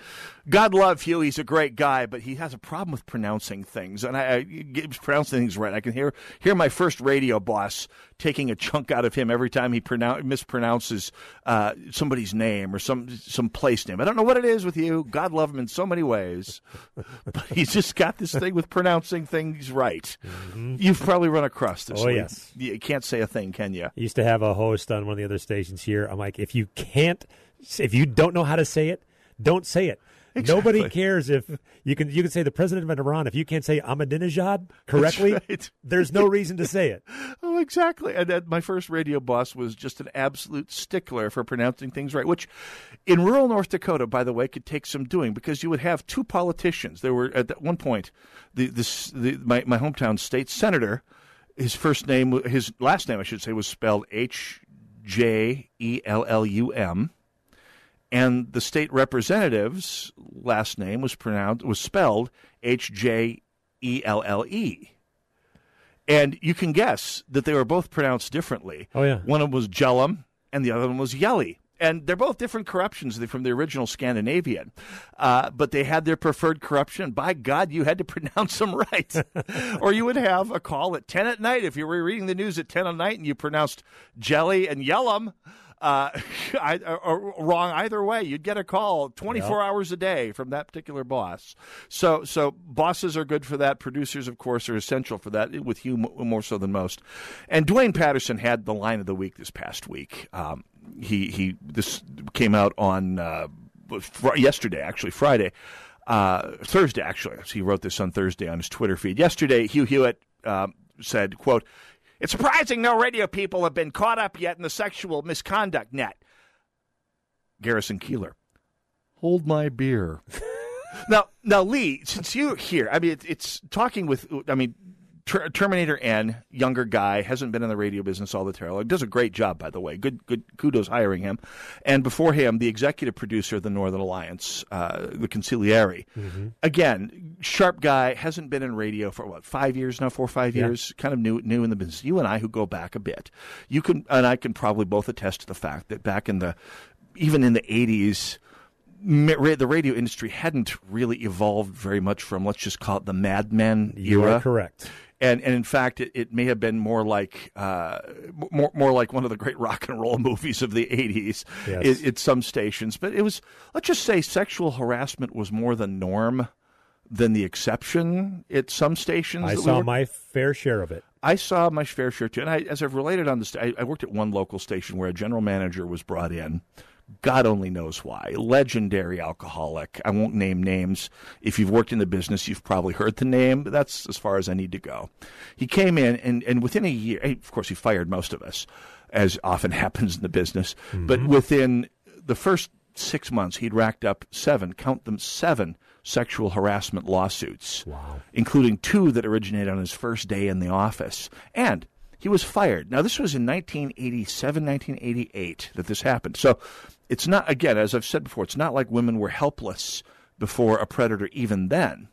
God love Hugh; he's a great guy, but he has a problem with pronouncing things, and I, I pronouncing things right. I can hear hear my first radio boss taking a chunk out of him every time he pronounce, mispronounces uh, somebody's name or some some place name. I don't know what it is with you. God love him in so many ways, but he's just got this thing with pronouncing things right. You've probably run across this. Oh, Lee. yes. You can't say a thing, can you? I used to have a host on one of the other stations here. I'm like, if you can't, if you don't know how to say it, don't say it. Nobody cares if you can. You can say the president of Iran. If you can't say Ahmadinejad correctly, right. there's no reason to say it. Oh, exactly. And my first radio boss was just an absolute stickler for pronouncing things right, which in rural North Dakota, by the way, could take some doing because you would have two politicians. There were at that one point the this the, my my hometown state senator. His first name, his last name, I should say, was spelled H J E L L U M, and the state representative's last name was pronounced was spelled H J E L L E. And you can guess that they were both pronounced differently. Oh, yeah. One of them was Jellum, and the other one was Yelly. And they're both different corruptions from the original Scandinavian. Uh, but they had their preferred corruption. By God, you had to pronounce them right. or you would have a call at 10 at night. If you were reading the news at 10 at night and you pronounced jelly and yellum, uh, I, or, or wrong either way, you'd get a call 24 Yep. hours a day from that particular boss. So, so bosses are good for that. Producers, of course, are essential for that. With Hugh more so than most. And Duane Patterson had the line of the week this past week. Um, he he this came out on uh, fr- yesterday, actually Friday, uh, Thursday actually. He wrote this on Thursday on his Twitter feed. Yesterday, Hugh Hewitt um, said, "quote." It's surprising no radio people have been caught up yet in the sexual misconduct net. Garrison Keillor, hold my beer. now, now, Lee, since you're here, I mean, it, it's talking with, I mean, Ter- Terminator N, younger guy, hasn't been in the radio business all the time. Does a great job, by the way. Good, good kudos hiring him. And before him, the executive producer of the Northern Alliance, uh, the Consigliere. Again, sharp guy, hasn't been in radio for what five years now, four or five Yeah. years, kind of new, new in the business. You and I, who go back a bit, you can, and I can probably both attest to the fact that back in the, even in the '80s, the radio industry hadn't really evolved very much from let's just call it the Mad Men You era. are correct. And, and in fact, it, it may have been more like uh, more more like one of the great rock and roll movies of the '80s Yes. at, at some stations. But it was let's just say sexual harassment was more the norm than the exception at some stations. I we saw were- my fair share of it. I saw my fair share too, and I, as I've related on this, I, I worked at one local station where a general manager was brought in. God only knows why. Legendary alcoholic. I won't name names. If you've worked in the business, you've probably heard the name. But that's as far as I need to go. He came in, and, and within a year, of course, he fired most of us, as often happens in the business. Mm-hmm. But within the first six months, he'd racked up seven, count them seven, sexual harassment lawsuits, including two that originated on his first day in the office. And he was fired. Now, this was in 1987, 1988 that this happened. So it's not, again, as I've said before, it's not like women were helpless before a predator even then,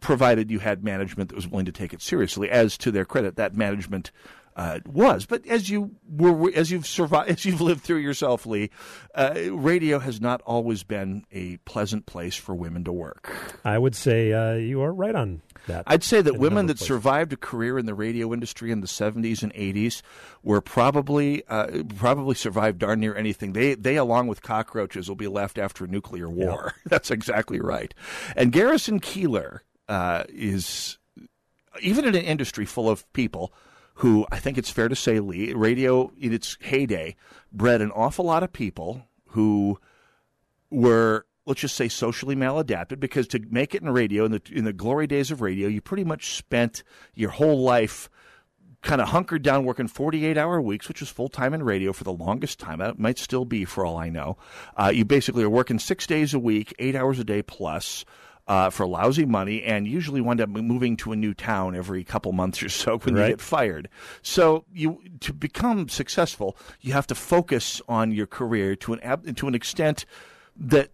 provided you had management that was willing to take it seriously. As to their credit, that management uh, was. But as you were, as you've survived, as you've lived through yourself, Lee, uh, radio has not always been a pleasant place for women to work. I would say uh, you are right on that. I'd say that women that survived a career in the radio industry in the 70s and 80s were probably uh, probably survived darn near anything. They they along with cockroaches will be left after a nuclear war. That's exactly right. And Garrison Keillor uh, is even in an industry full of people who I think it's fair to say, Lee, radio in its heyday bred an awful lot of people who were let's just say socially maladapted because to make it in radio in the in the glory days of radio you pretty much spent your whole life kind of hunkered down working 48 hour weeks which was full time in radio for the longest time. It might still be for all i know. Uh, you basically are working six days a week eight hours a day plus uh, for lousy money, and usually wind up moving to a new town every couple months or so when Right. you get fired. So you to become successful, you have to focus on your career to an ab- to an extent that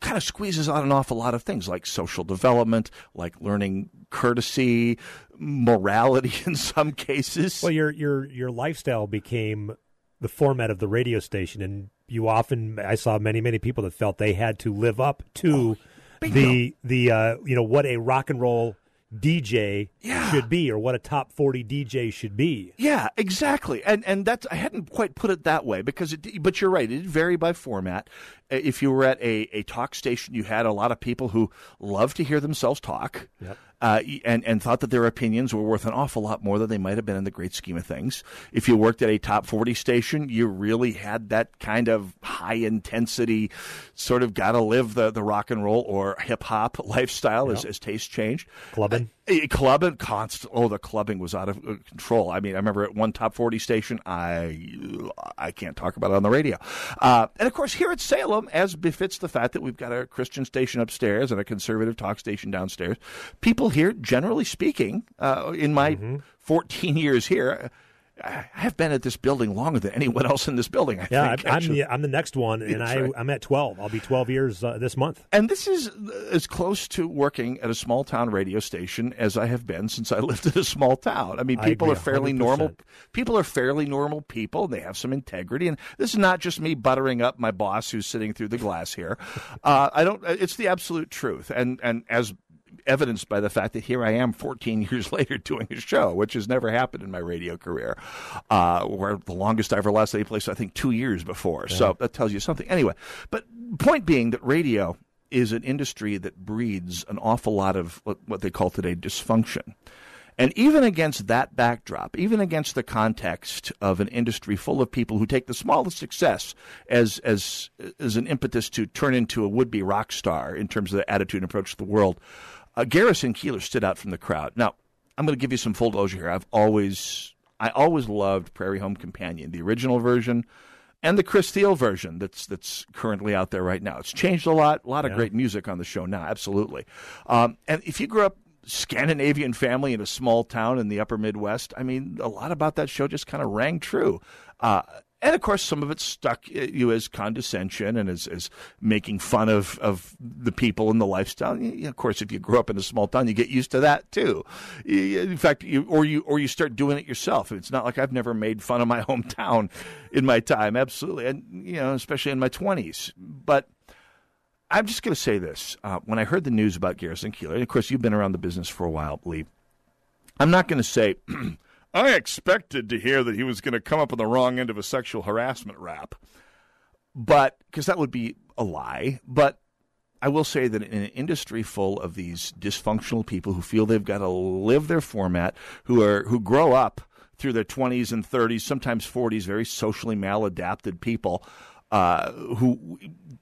kind of squeezes out an awful lot of things like social development, like learning courtesy, morality in some cases. Well, your your your lifestyle became the format of the radio station, and you often I saw many many people that felt they had to live up to the the uh, you know what a rock and roll DJ should be, or what a top forty DJ should be. Yeah, exactly. And and that's I hadn't quite put it that way because it but you're right, it did vary by format. Uh, If you were at a, a talk station, you had a lot of people who loved to hear themselves talk. Yep. Uh, and and thought that their opinions were worth an awful lot more than they might have been in the great scheme of things. If you worked at a top forty station, you really had that kind of high intensity, sort of got to live the, the rock and roll or hip hop lifestyle as, as tastes change. Clubbing. Uh, clubbing constant. Oh, the clubbing was out of uh, control. I mean, I remember at one top forty station, I I can't talk about it on the radio. Uh, and of course, here at Salem, as befits the fact that we've got a Christian station upstairs and a conservative talk station downstairs, people here, generally speaking, uh, in my Mm-hmm. fourteen years here. I have been at this building longer than anyone else in this building. I Yeah, think, I'm, I'm the I'm the next one, and I right. I'm at twelve. I'll be twelve years uh, this month. And this is as close to working at a small town radio station as I have been since I lived in a small town. I mean, I people agree, are fairly 100%. normal. People are fairly normal people. And they have some integrity. And this is not just me buttering up my boss who's sitting through the glass here. Uh, I don't. It's the absolute truth. And and as evidenced by the fact that here I am 14 years later doing a show, which has never happened in my radio career. Uh, where the longest I ever lasted any place, I think, two years before. So that tells you something. Anyway, but point being that radio is an industry that breeds an awful lot of what, what they call today dysfunction. And even against that backdrop, even against the context of an industry full of people who take the smallest success as as as an impetus to turn into a would-be rock star in terms of their attitude and approach to the world, uh, Garrison Keillor stood out from the crowd. Now, I'm going to give you some full disclosure here. I've always I always loved Prairie Home Companion, the original version, and the Chris Thile version that's that's currently out there right now. It's changed a lot. A lot of Yeah. great music on the show now. Absolutely. Um, and if you grew up Scandinavian family in a small town in the upper Midwest, I mean, a lot about that show just kind of rang true. Uh, and of course, some of it stuck you as condescension and as, as making fun of, of the people and the lifestyle. Y- y- Of course, if you grew up in a small town, you get used to that too. In fact, you, or you or you start doing it yourself. It's not like I've never made fun of my hometown in my time. Absolutely, and you know, especially in my twenties. But I'm just going to say this: uh, when I heard the news about Garrison Keillor, and of course, you've been around the business for a while, Lee. I'm not going to say, I expected to hear that he was going to come up on the wrong end of a sexual harassment rap, but because that would be a lie. But I will say that in an industry full of these dysfunctional people who feel they've got to live their format, who are who grow up through their 20s and 30s, sometimes 40s, very socially maladapted people. Uh, who,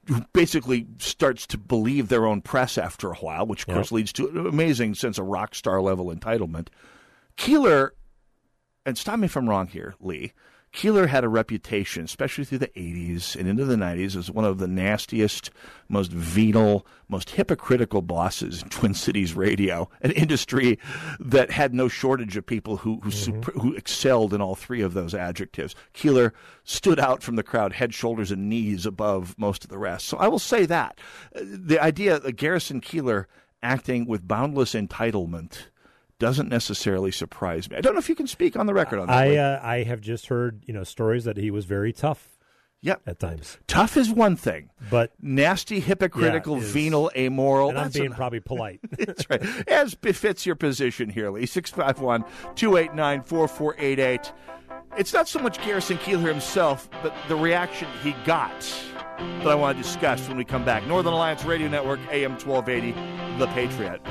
who basically starts to believe their own press after a while, which of Yep. course leads to an amazing sense of rock star level entitlement. Keillor, and stop me if I'm wrong here, Lee. Keillor had a reputation, especially through the 80s and into the 90s, as one of the nastiest, most venal, most hypocritical bosses in Twin Cities radio, an industry that had no shortage of people who who, super, who excelled in all three of those adjectives. Keillor stood out from the crowd, head, shoulders, and knees above most of the rest. So I will say that Uh, the idea that Garrison Keillor acting with boundless entitlement doesn't necessarily surprise me. I don't know if you can speak on the record on that. I uh, I have just heard you know stories that he was very tough. Yep. at times. Tough is one thing, but nasty, hypocritical, Yeah, is- venal, amoral. And I'm being probably polite. That's right. As befits your position here, Lee. 651 289 4488. It's not so much Garrison Keillor himself, but the reaction he got that I want to discuss when we come back. Northern Alliance Radio Network, AM 1280, The Patriot.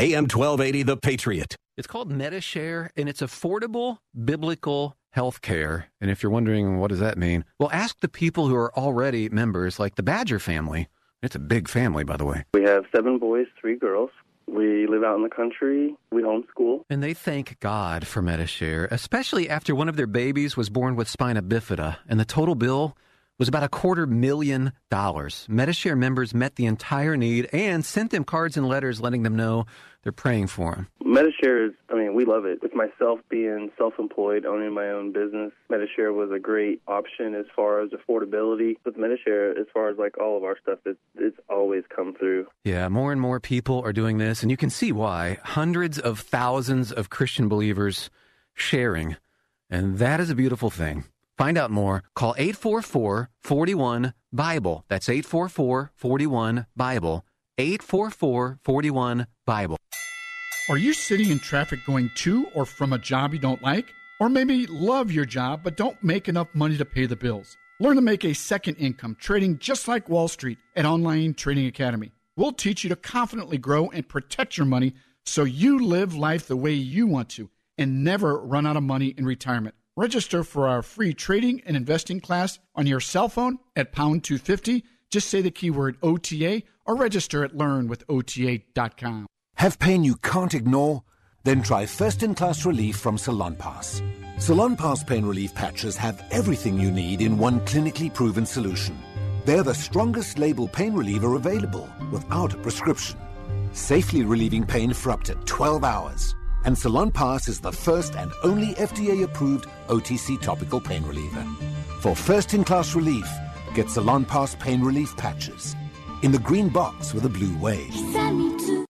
AM 1280, The Patriot. It's called MediShare, and it's affordable biblical health care. And if you're wondering what does that mean, well, ask the people who are already members, like the Badger family. It's a big family, by the way. We have seven boys, three girls. We live out in the country. We homeschool. And they thank God for MediShare, especially after one of their babies was born with spina bifida, and the total bill was about a quarter million dollars. MediShare members met the entire need and sent them cards and letters letting them know they're praying for them. Medishare is, I mean, we love it. With myself being self employed, owning my own business, Medishare was a great option as far as affordability. With Medishare, as far as like all of our stuff, it's, it's always come through. Yeah, more and more people are doing this, and you can see why. Hundreds of thousands of Christian believers sharing, and that is a beautiful thing. Find out more. Call 844 41 Bible. That's 844 41 Bible. 844 41 Bible. Are you sitting in traffic going to or from a job you don't like? Or maybe love your job but don't make enough money to pay the bills? Learn to make a second income trading just like Wall Street at Online Trading Academy. We'll teach you to confidently grow and protect your money so you live life the way you want to and never run out of money in retirement. Register for our free trading and investing class on your cell phone at pound 250. Just say the keyword OTA or register at learnwithota.com. Have pain you can't ignore? Then try first in class relief from Salonpas. Salon Pass pain relief patches have everything you need in one clinically proven solution. They're the strongest label pain reliever available without a prescription, safely relieving pain for up to 12 hours. And Salonpas is the first and only FDA approved OTC topical pain reliever. For first in class relief, get Salonpas pain relief patches in the green box with a blue wave.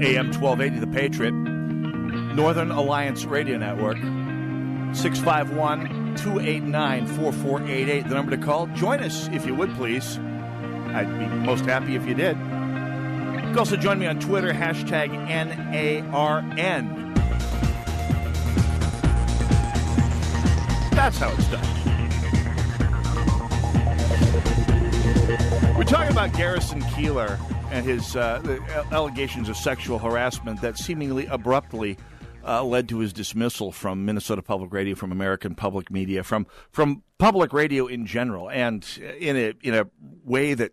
AM 1280, The Patriot. Northern Alliance Radio Network. 651 289 4488, the number to call. Join us if you would, please. I'd be most happy if you did. You can also join me on Twitter, hashtag NARN. That's how it's done. Talking about Garrison Keillor and his uh, allegations of sexual harassment that seemingly abruptly uh, led to his dismissal from Minnesota Public Radio, from American Public Media, from from public radio in general, and in a in a way that, that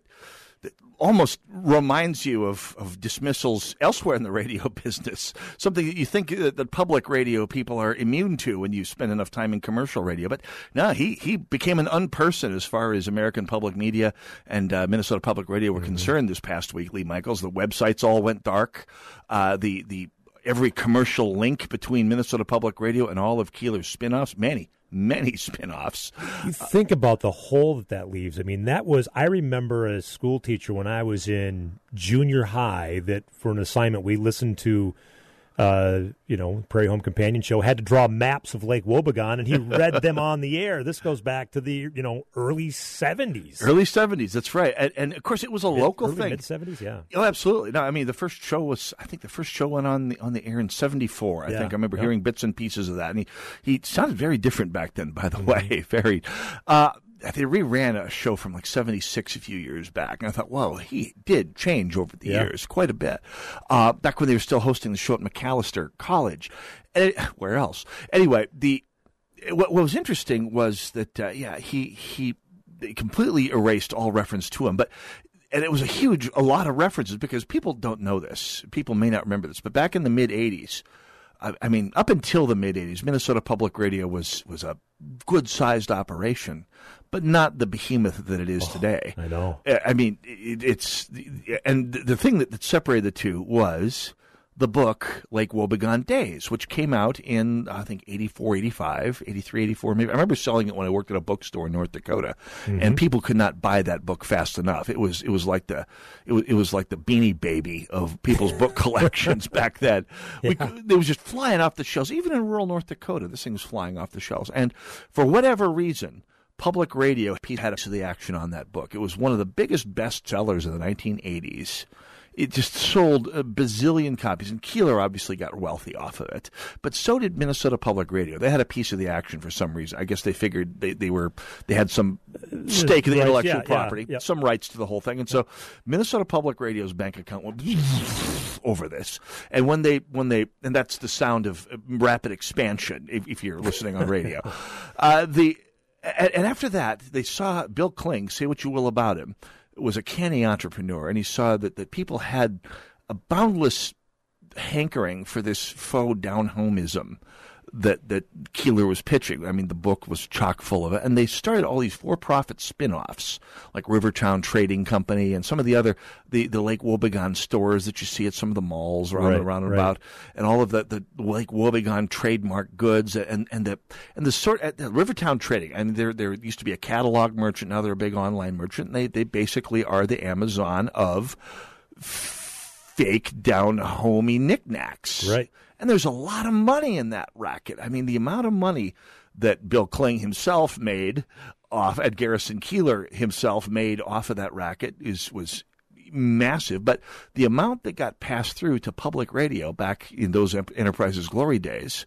almost reminds you of, of dismissals elsewhere in the radio business. Something that you think that the public radio people are immune to when you spend enough time in commercial radio. But no, he he became an unperson as far as American Public Media and uh, Minnesota Public Radio were concerned this past week. Lee Michaels, the websites all went dark. Uh, the the every commercial link between Minnesota Public Radio and all of Keillor's spinoffs, many, many spinoffs. You think about the hole that that leaves. I mean, that was, I remember as a school teacher when I was in junior high that for an assignment we listened to. Uh, you know, Prairie Home Companion Show had to draw maps of Lake Wobegon, and he read them on the air. This goes back to the you know early seventies. Early seventies, that's right, and, and of course it was a Mid- local early thing. mid seventies, yeah. Oh, absolutely. No, I mean the first show was. I think the first show went on the on the air in '74. I Yeah, think I remember yeah. hearing bits and pieces of that, and he he sounded very different back then. By Mm-hmm. the way, very. Uh, they reran a show from like '76 a few years back, and I thought, well, he did change over the Yeah. years quite a bit. Uh, back when they were still hosting the show at Macalester College, and it- where else? Anyway, the what, what was interesting was that uh, yeah, he he completely erased all reference to him, but and it was a huge, a lot of references because people don't know this. People may not remember this, but back in the mid '80s, I, I mean, up until the mid '80s, Minnesota Public Radio was was a good sized operation, but not the behemoth that it is oh, today. I know. I I mean, it, it's and the thing that, that separated the two was the book Lake Wobegon Days, which came out in I think 84, 85, 83, 84 maybe. I remember selling it when I worked at a bookstore in North Dakota, Mm-hmm. and people could not buy that book fast enough. It was it was like the it was, it was like the Beanie Baby of people's book collections back then. We, It was just flying off the shelves, even in rural North Dakota. This thing was flying off the shelves, and for whatever reason. Public radio Pete had to the action on that book. It was one of the biggest bestsellers of the 1980s. It just sold a bazillion copies, and Keillor obviously got wealthy off of it. But so did Minnesota Public Radio. They had a piece of the action for some reason. I guess they figured they, they were they had some stake in the intellectual yeah, yeah, property, yeah. some rights to the whole thing, and so Minnesota Public Radio's bank account went over this. And when they when they and that's the sound of rapid expansion. If, if you're listening on radio, uh, the and, and after that, they saw Bill Kling, say what you will about him, was a canny entrepreneur, and he saw that, that people had a boundless hankering for this faux down homeism that that Keillor was pitching. I mean, the book was chock full of it, and they started all these for-profit spin-offs like Rivertown Trading Company and some of the other the, the Lake Wobegon stores that you see at some of the malls around Right, and around and right. about, and all of the the Lake Wobegon trademark goods and and the and the sort at the Rivertown Trading. I mean, there there used to be a catalog merchant, now they're a big online merchant. And they they basically are the Amazon of fake down homey knickknacks. Right. And there's a lot of money in that racket. I mean, the amount of money that Bill Kling himself made off at Garrison Keillor himself made off of that racket is was massive. But the amount that got passed through to public radio back in those enterprises glory days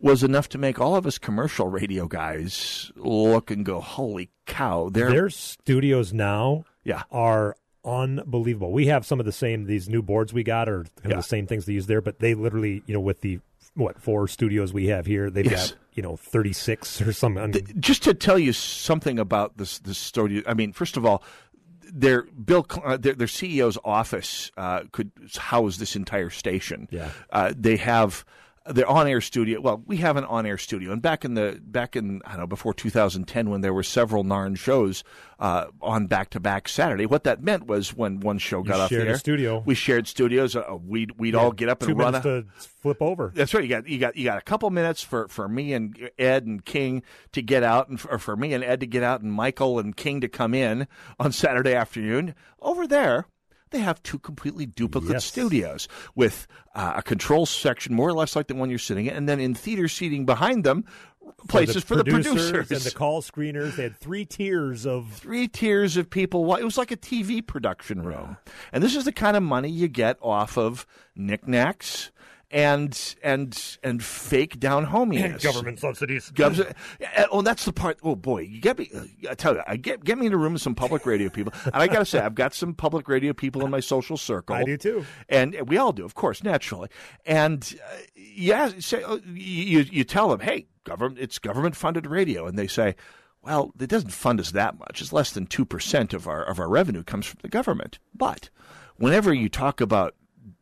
was enough to make all of us commercial radio guys look and go, "Holy cow!" Their studios now Yeah. are unbelievable. We have some of the same these new boards we got are Yeah. the same things they use there, but they literally, you know, with the what four studios we have here, they've Yes. got you know thirty six or something. just to tell you something about this this story. I mean, first of all, their Bill, uh, their, their CEO's office uh, could house this entire station. Yeah. uh, they have their on-air studio. Well, we have an on-air studio, and back in the back in I don't know before 2010, when there were several Narn shows uh, on back-to-back Saturday, what that meant was when one show got off shared the air, studio. we shared studios. Uh, we'd we'd Yeah, all get up and run. a- to flip over. that's right. You got you got you got a couple minutes for, for me and Ed and King to get out, and for, for me and Ed to get out, and Michael and King to come in on Saturday afternoon. Over there, they have two completely duplicate Yes. studios with uh, a control section more or less like the one you're sitting in, and then in theater seating behind them, places for the, producers and the call screeners. They had three tiers of three tiers of people. It was like a TV production room, and this is the kind of money you get off of knickknacks and and and fake down hominess. government subsidies. Gov- oh, that's the part. Oh boy, you get me. I tell you, I get get me in a room with some public radio people, and I got to say, I've got some public radio people in my social circle. I do too, and we all do, of course, naturally. And uh, yeah, say oh, you you tell them, hey, government, it's government funded radio, and they say. Well, it doesn't fund us that much. It's less than two percent of our of our revenue comes from the government. But whenever you talk about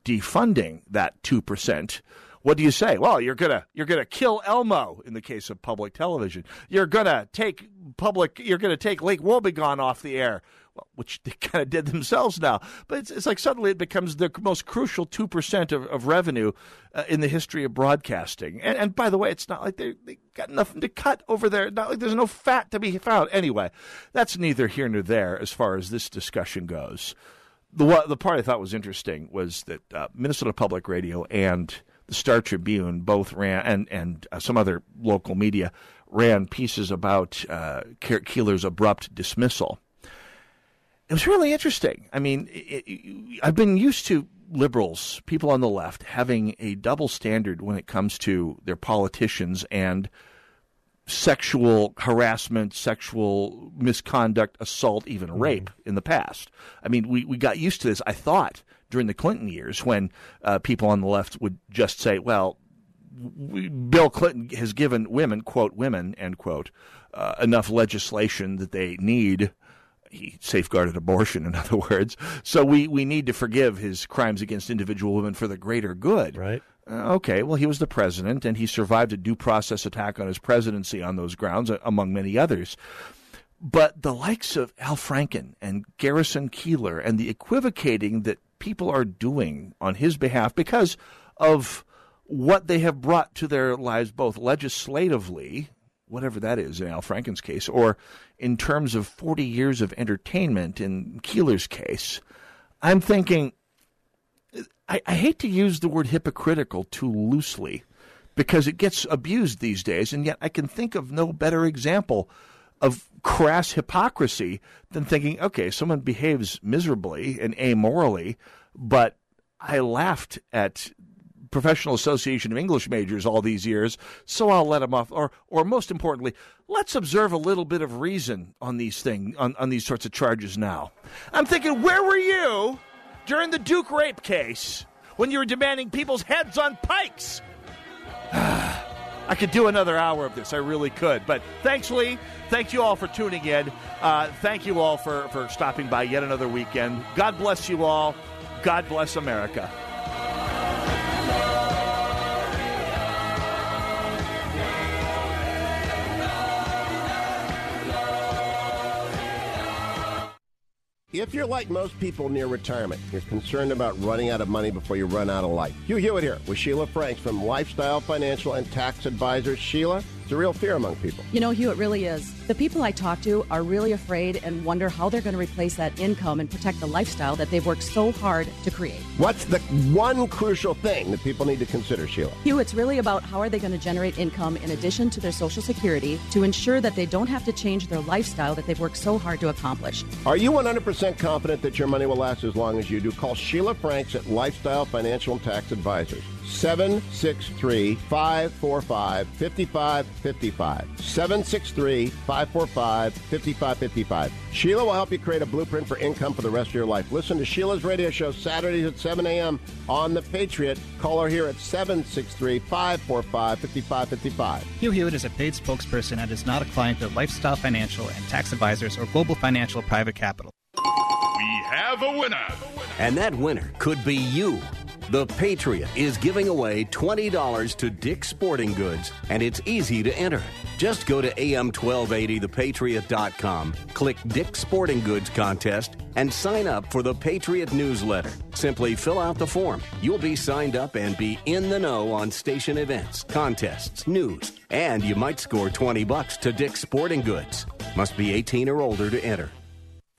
defunding that two percent, what do you say? Well, you're gonna you're gonna kill Elmo in the case of public television. You're gonna take public. You're gonna take Lake Wobegon off the air. Well, which they kind of did themselves now. But it's, it's like suddenly it becomes the most crucial two percent of, of revenue uh, in the history of broadcasting. And, and by the way, it's not like they they got nothing to cut over there. Not like there's no fat to be found. Anyway, that's neither here nor there as far as this discussion goes the one, the part I thought was interesting was that uh, Minnesota Public Radio and the Star Tribune both ran, and and uh, some other local media ran pieces about uh, Keillor's abrupt dismissal. It was really interesting. I mean, it, it, I've been used to liberals, people on the left, having a double standard when it comes to their politicians and sexual harassment, sexual misconduct, assault, even rape in the past. I mean, we, we got used to this, I thought, during the Clinton years when uh, people on the left would just say, well, we, Bill Clinton has given women, quote, women, end quote, uh, enough legislation that they need. He safeguarded abortion, in other words. So we, we need to forgive his crimes against individual women for the greater good. Right. Uh, okay, well, he was the president, and he survived a due process attack on his presidency on those grounds, uh, among many others. But the likes of Al Franken and Garrison Keillor and the equivocating that people are doing on his behalf because of what they have brought to their lives, both legislatively, whatever that is in Al Franken's case, or in terms of 40 years of entertainment in Keillor's case, I'm thinking I, I hate to use the word hypocritical too loosely because it gets abused these days, and yet I can think of no better example of crass hypocrisy than thinking, okay, someone behaves miserably and amorally, but I laughed at Professional Association of English majors all these years, so I'll let them off. Or, or most importantly, let's observe a little bit of reason on these things, on, on these sorts of charges now. I'm thinking, where were you during the Duke rape case when you were demanding people's heads on pikes? I could do another hour of this. I really could. But thanks, Lee. Thank you all for tuning in. Uh, thank you all for, for stopping by yet another weekend. God bless you all. God bless America. If you're like most people near retirement, you're concerned about running out of money before you run out of life. Hugh Hewitt here with Sheila Franks from Lifestyle Financial and Tax Advisors. Sheila, it's a real fear among people. You know, Hugh, it really is. The people I talk to are really afraid and wonder how they're going to replace that income and protect the lifestyle that they've worked so hard to create. What's the one crucial thing that people need to consider, Sheila? Hugh, it's really about how are they going to generate income in addition to their Social Security to ensure that they don't have to change their lifestyle that they've worked so hard to accomplish. Are you 100% confident that your money will last as long as you do? Call Sheila Franks at Lifestyle Financial and Tax Advisors. 763 545 5555. 763 545 5555. Sheila will help you create a blueprint for income for the rest of your life. Listen to Sheila's radio show Saturdays at 7 a.m. on The Patriot. Call her here at 763 545 5555. Hugh Hewitt is a paid spokesperson and is not a client of Lifestyle Financial and Tax Advisors or Global Financial Private Capital. We have a winner. And that winner could be you. The Patriot is giving away $20 to Dick's Sporting Goods, and it's easy to enter. Just go to am1280thepatriot.com, click Dick's Sporting Goods contest, and sign up for the Patriot newsletter. Simply fill out the form. You'll be signed up and be in the know on station events, contests, news, and you might score 20 bucks to Dick's Sporting Goods. Must be 18 or older to enter.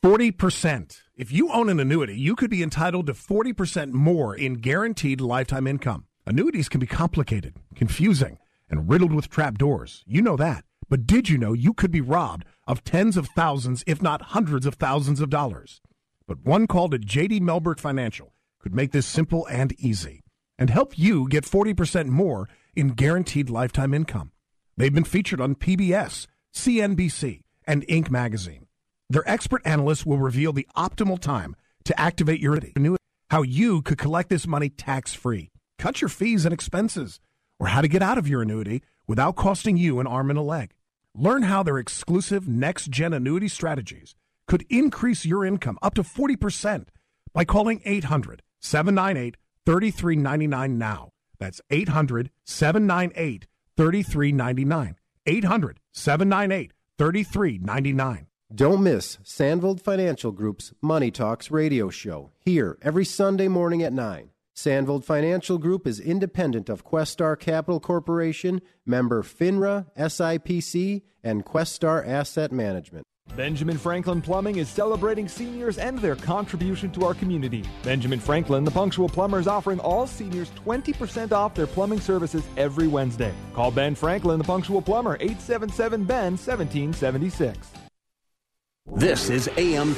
40%. If you own an annuity, you could be entitled to 40% more in guaranteed lifetime income. Annuities can be complicated, confusing, and riddled with trapdoors. You know that. But did you know you could be robbed of tens of thousands, if not hundreds of thousands of dollars? But one call to JD Mellberg Financial could make this simple and easy and help you get 40% more in guaranteed lifetime income. They've been featured on PBS, CNBC, and Inc. magazine. Their expert analysts will reveal the optimal time to activate your annuity, how you could collect this money tax free, cut your fees and expenses, or how to get out of your annuity without costing you an arm and a leg. Learn how their exclusive next gen annuity strategies could increase your income up to 40% by calling 800 798 3399 now. That's 800 798 3399. 800 798 3399. Don't miss Sandvold Financial Group's Money Talks radio show here every Sunday morning at 9. Sandvold Financial Group is independent of Questar Capital Corporation, member FINRA, SIPC, and Questar Asset Management. Benjamin Franklin Plumbing is celebrating seniors and their contribution to our community. Benjamin Franklin, the punctual plumber, is offering all seniors 20% off their plumbing services every Wednesday. Call Ben Franklin, the punctual plumber, 877 Ben 1776. This is AM.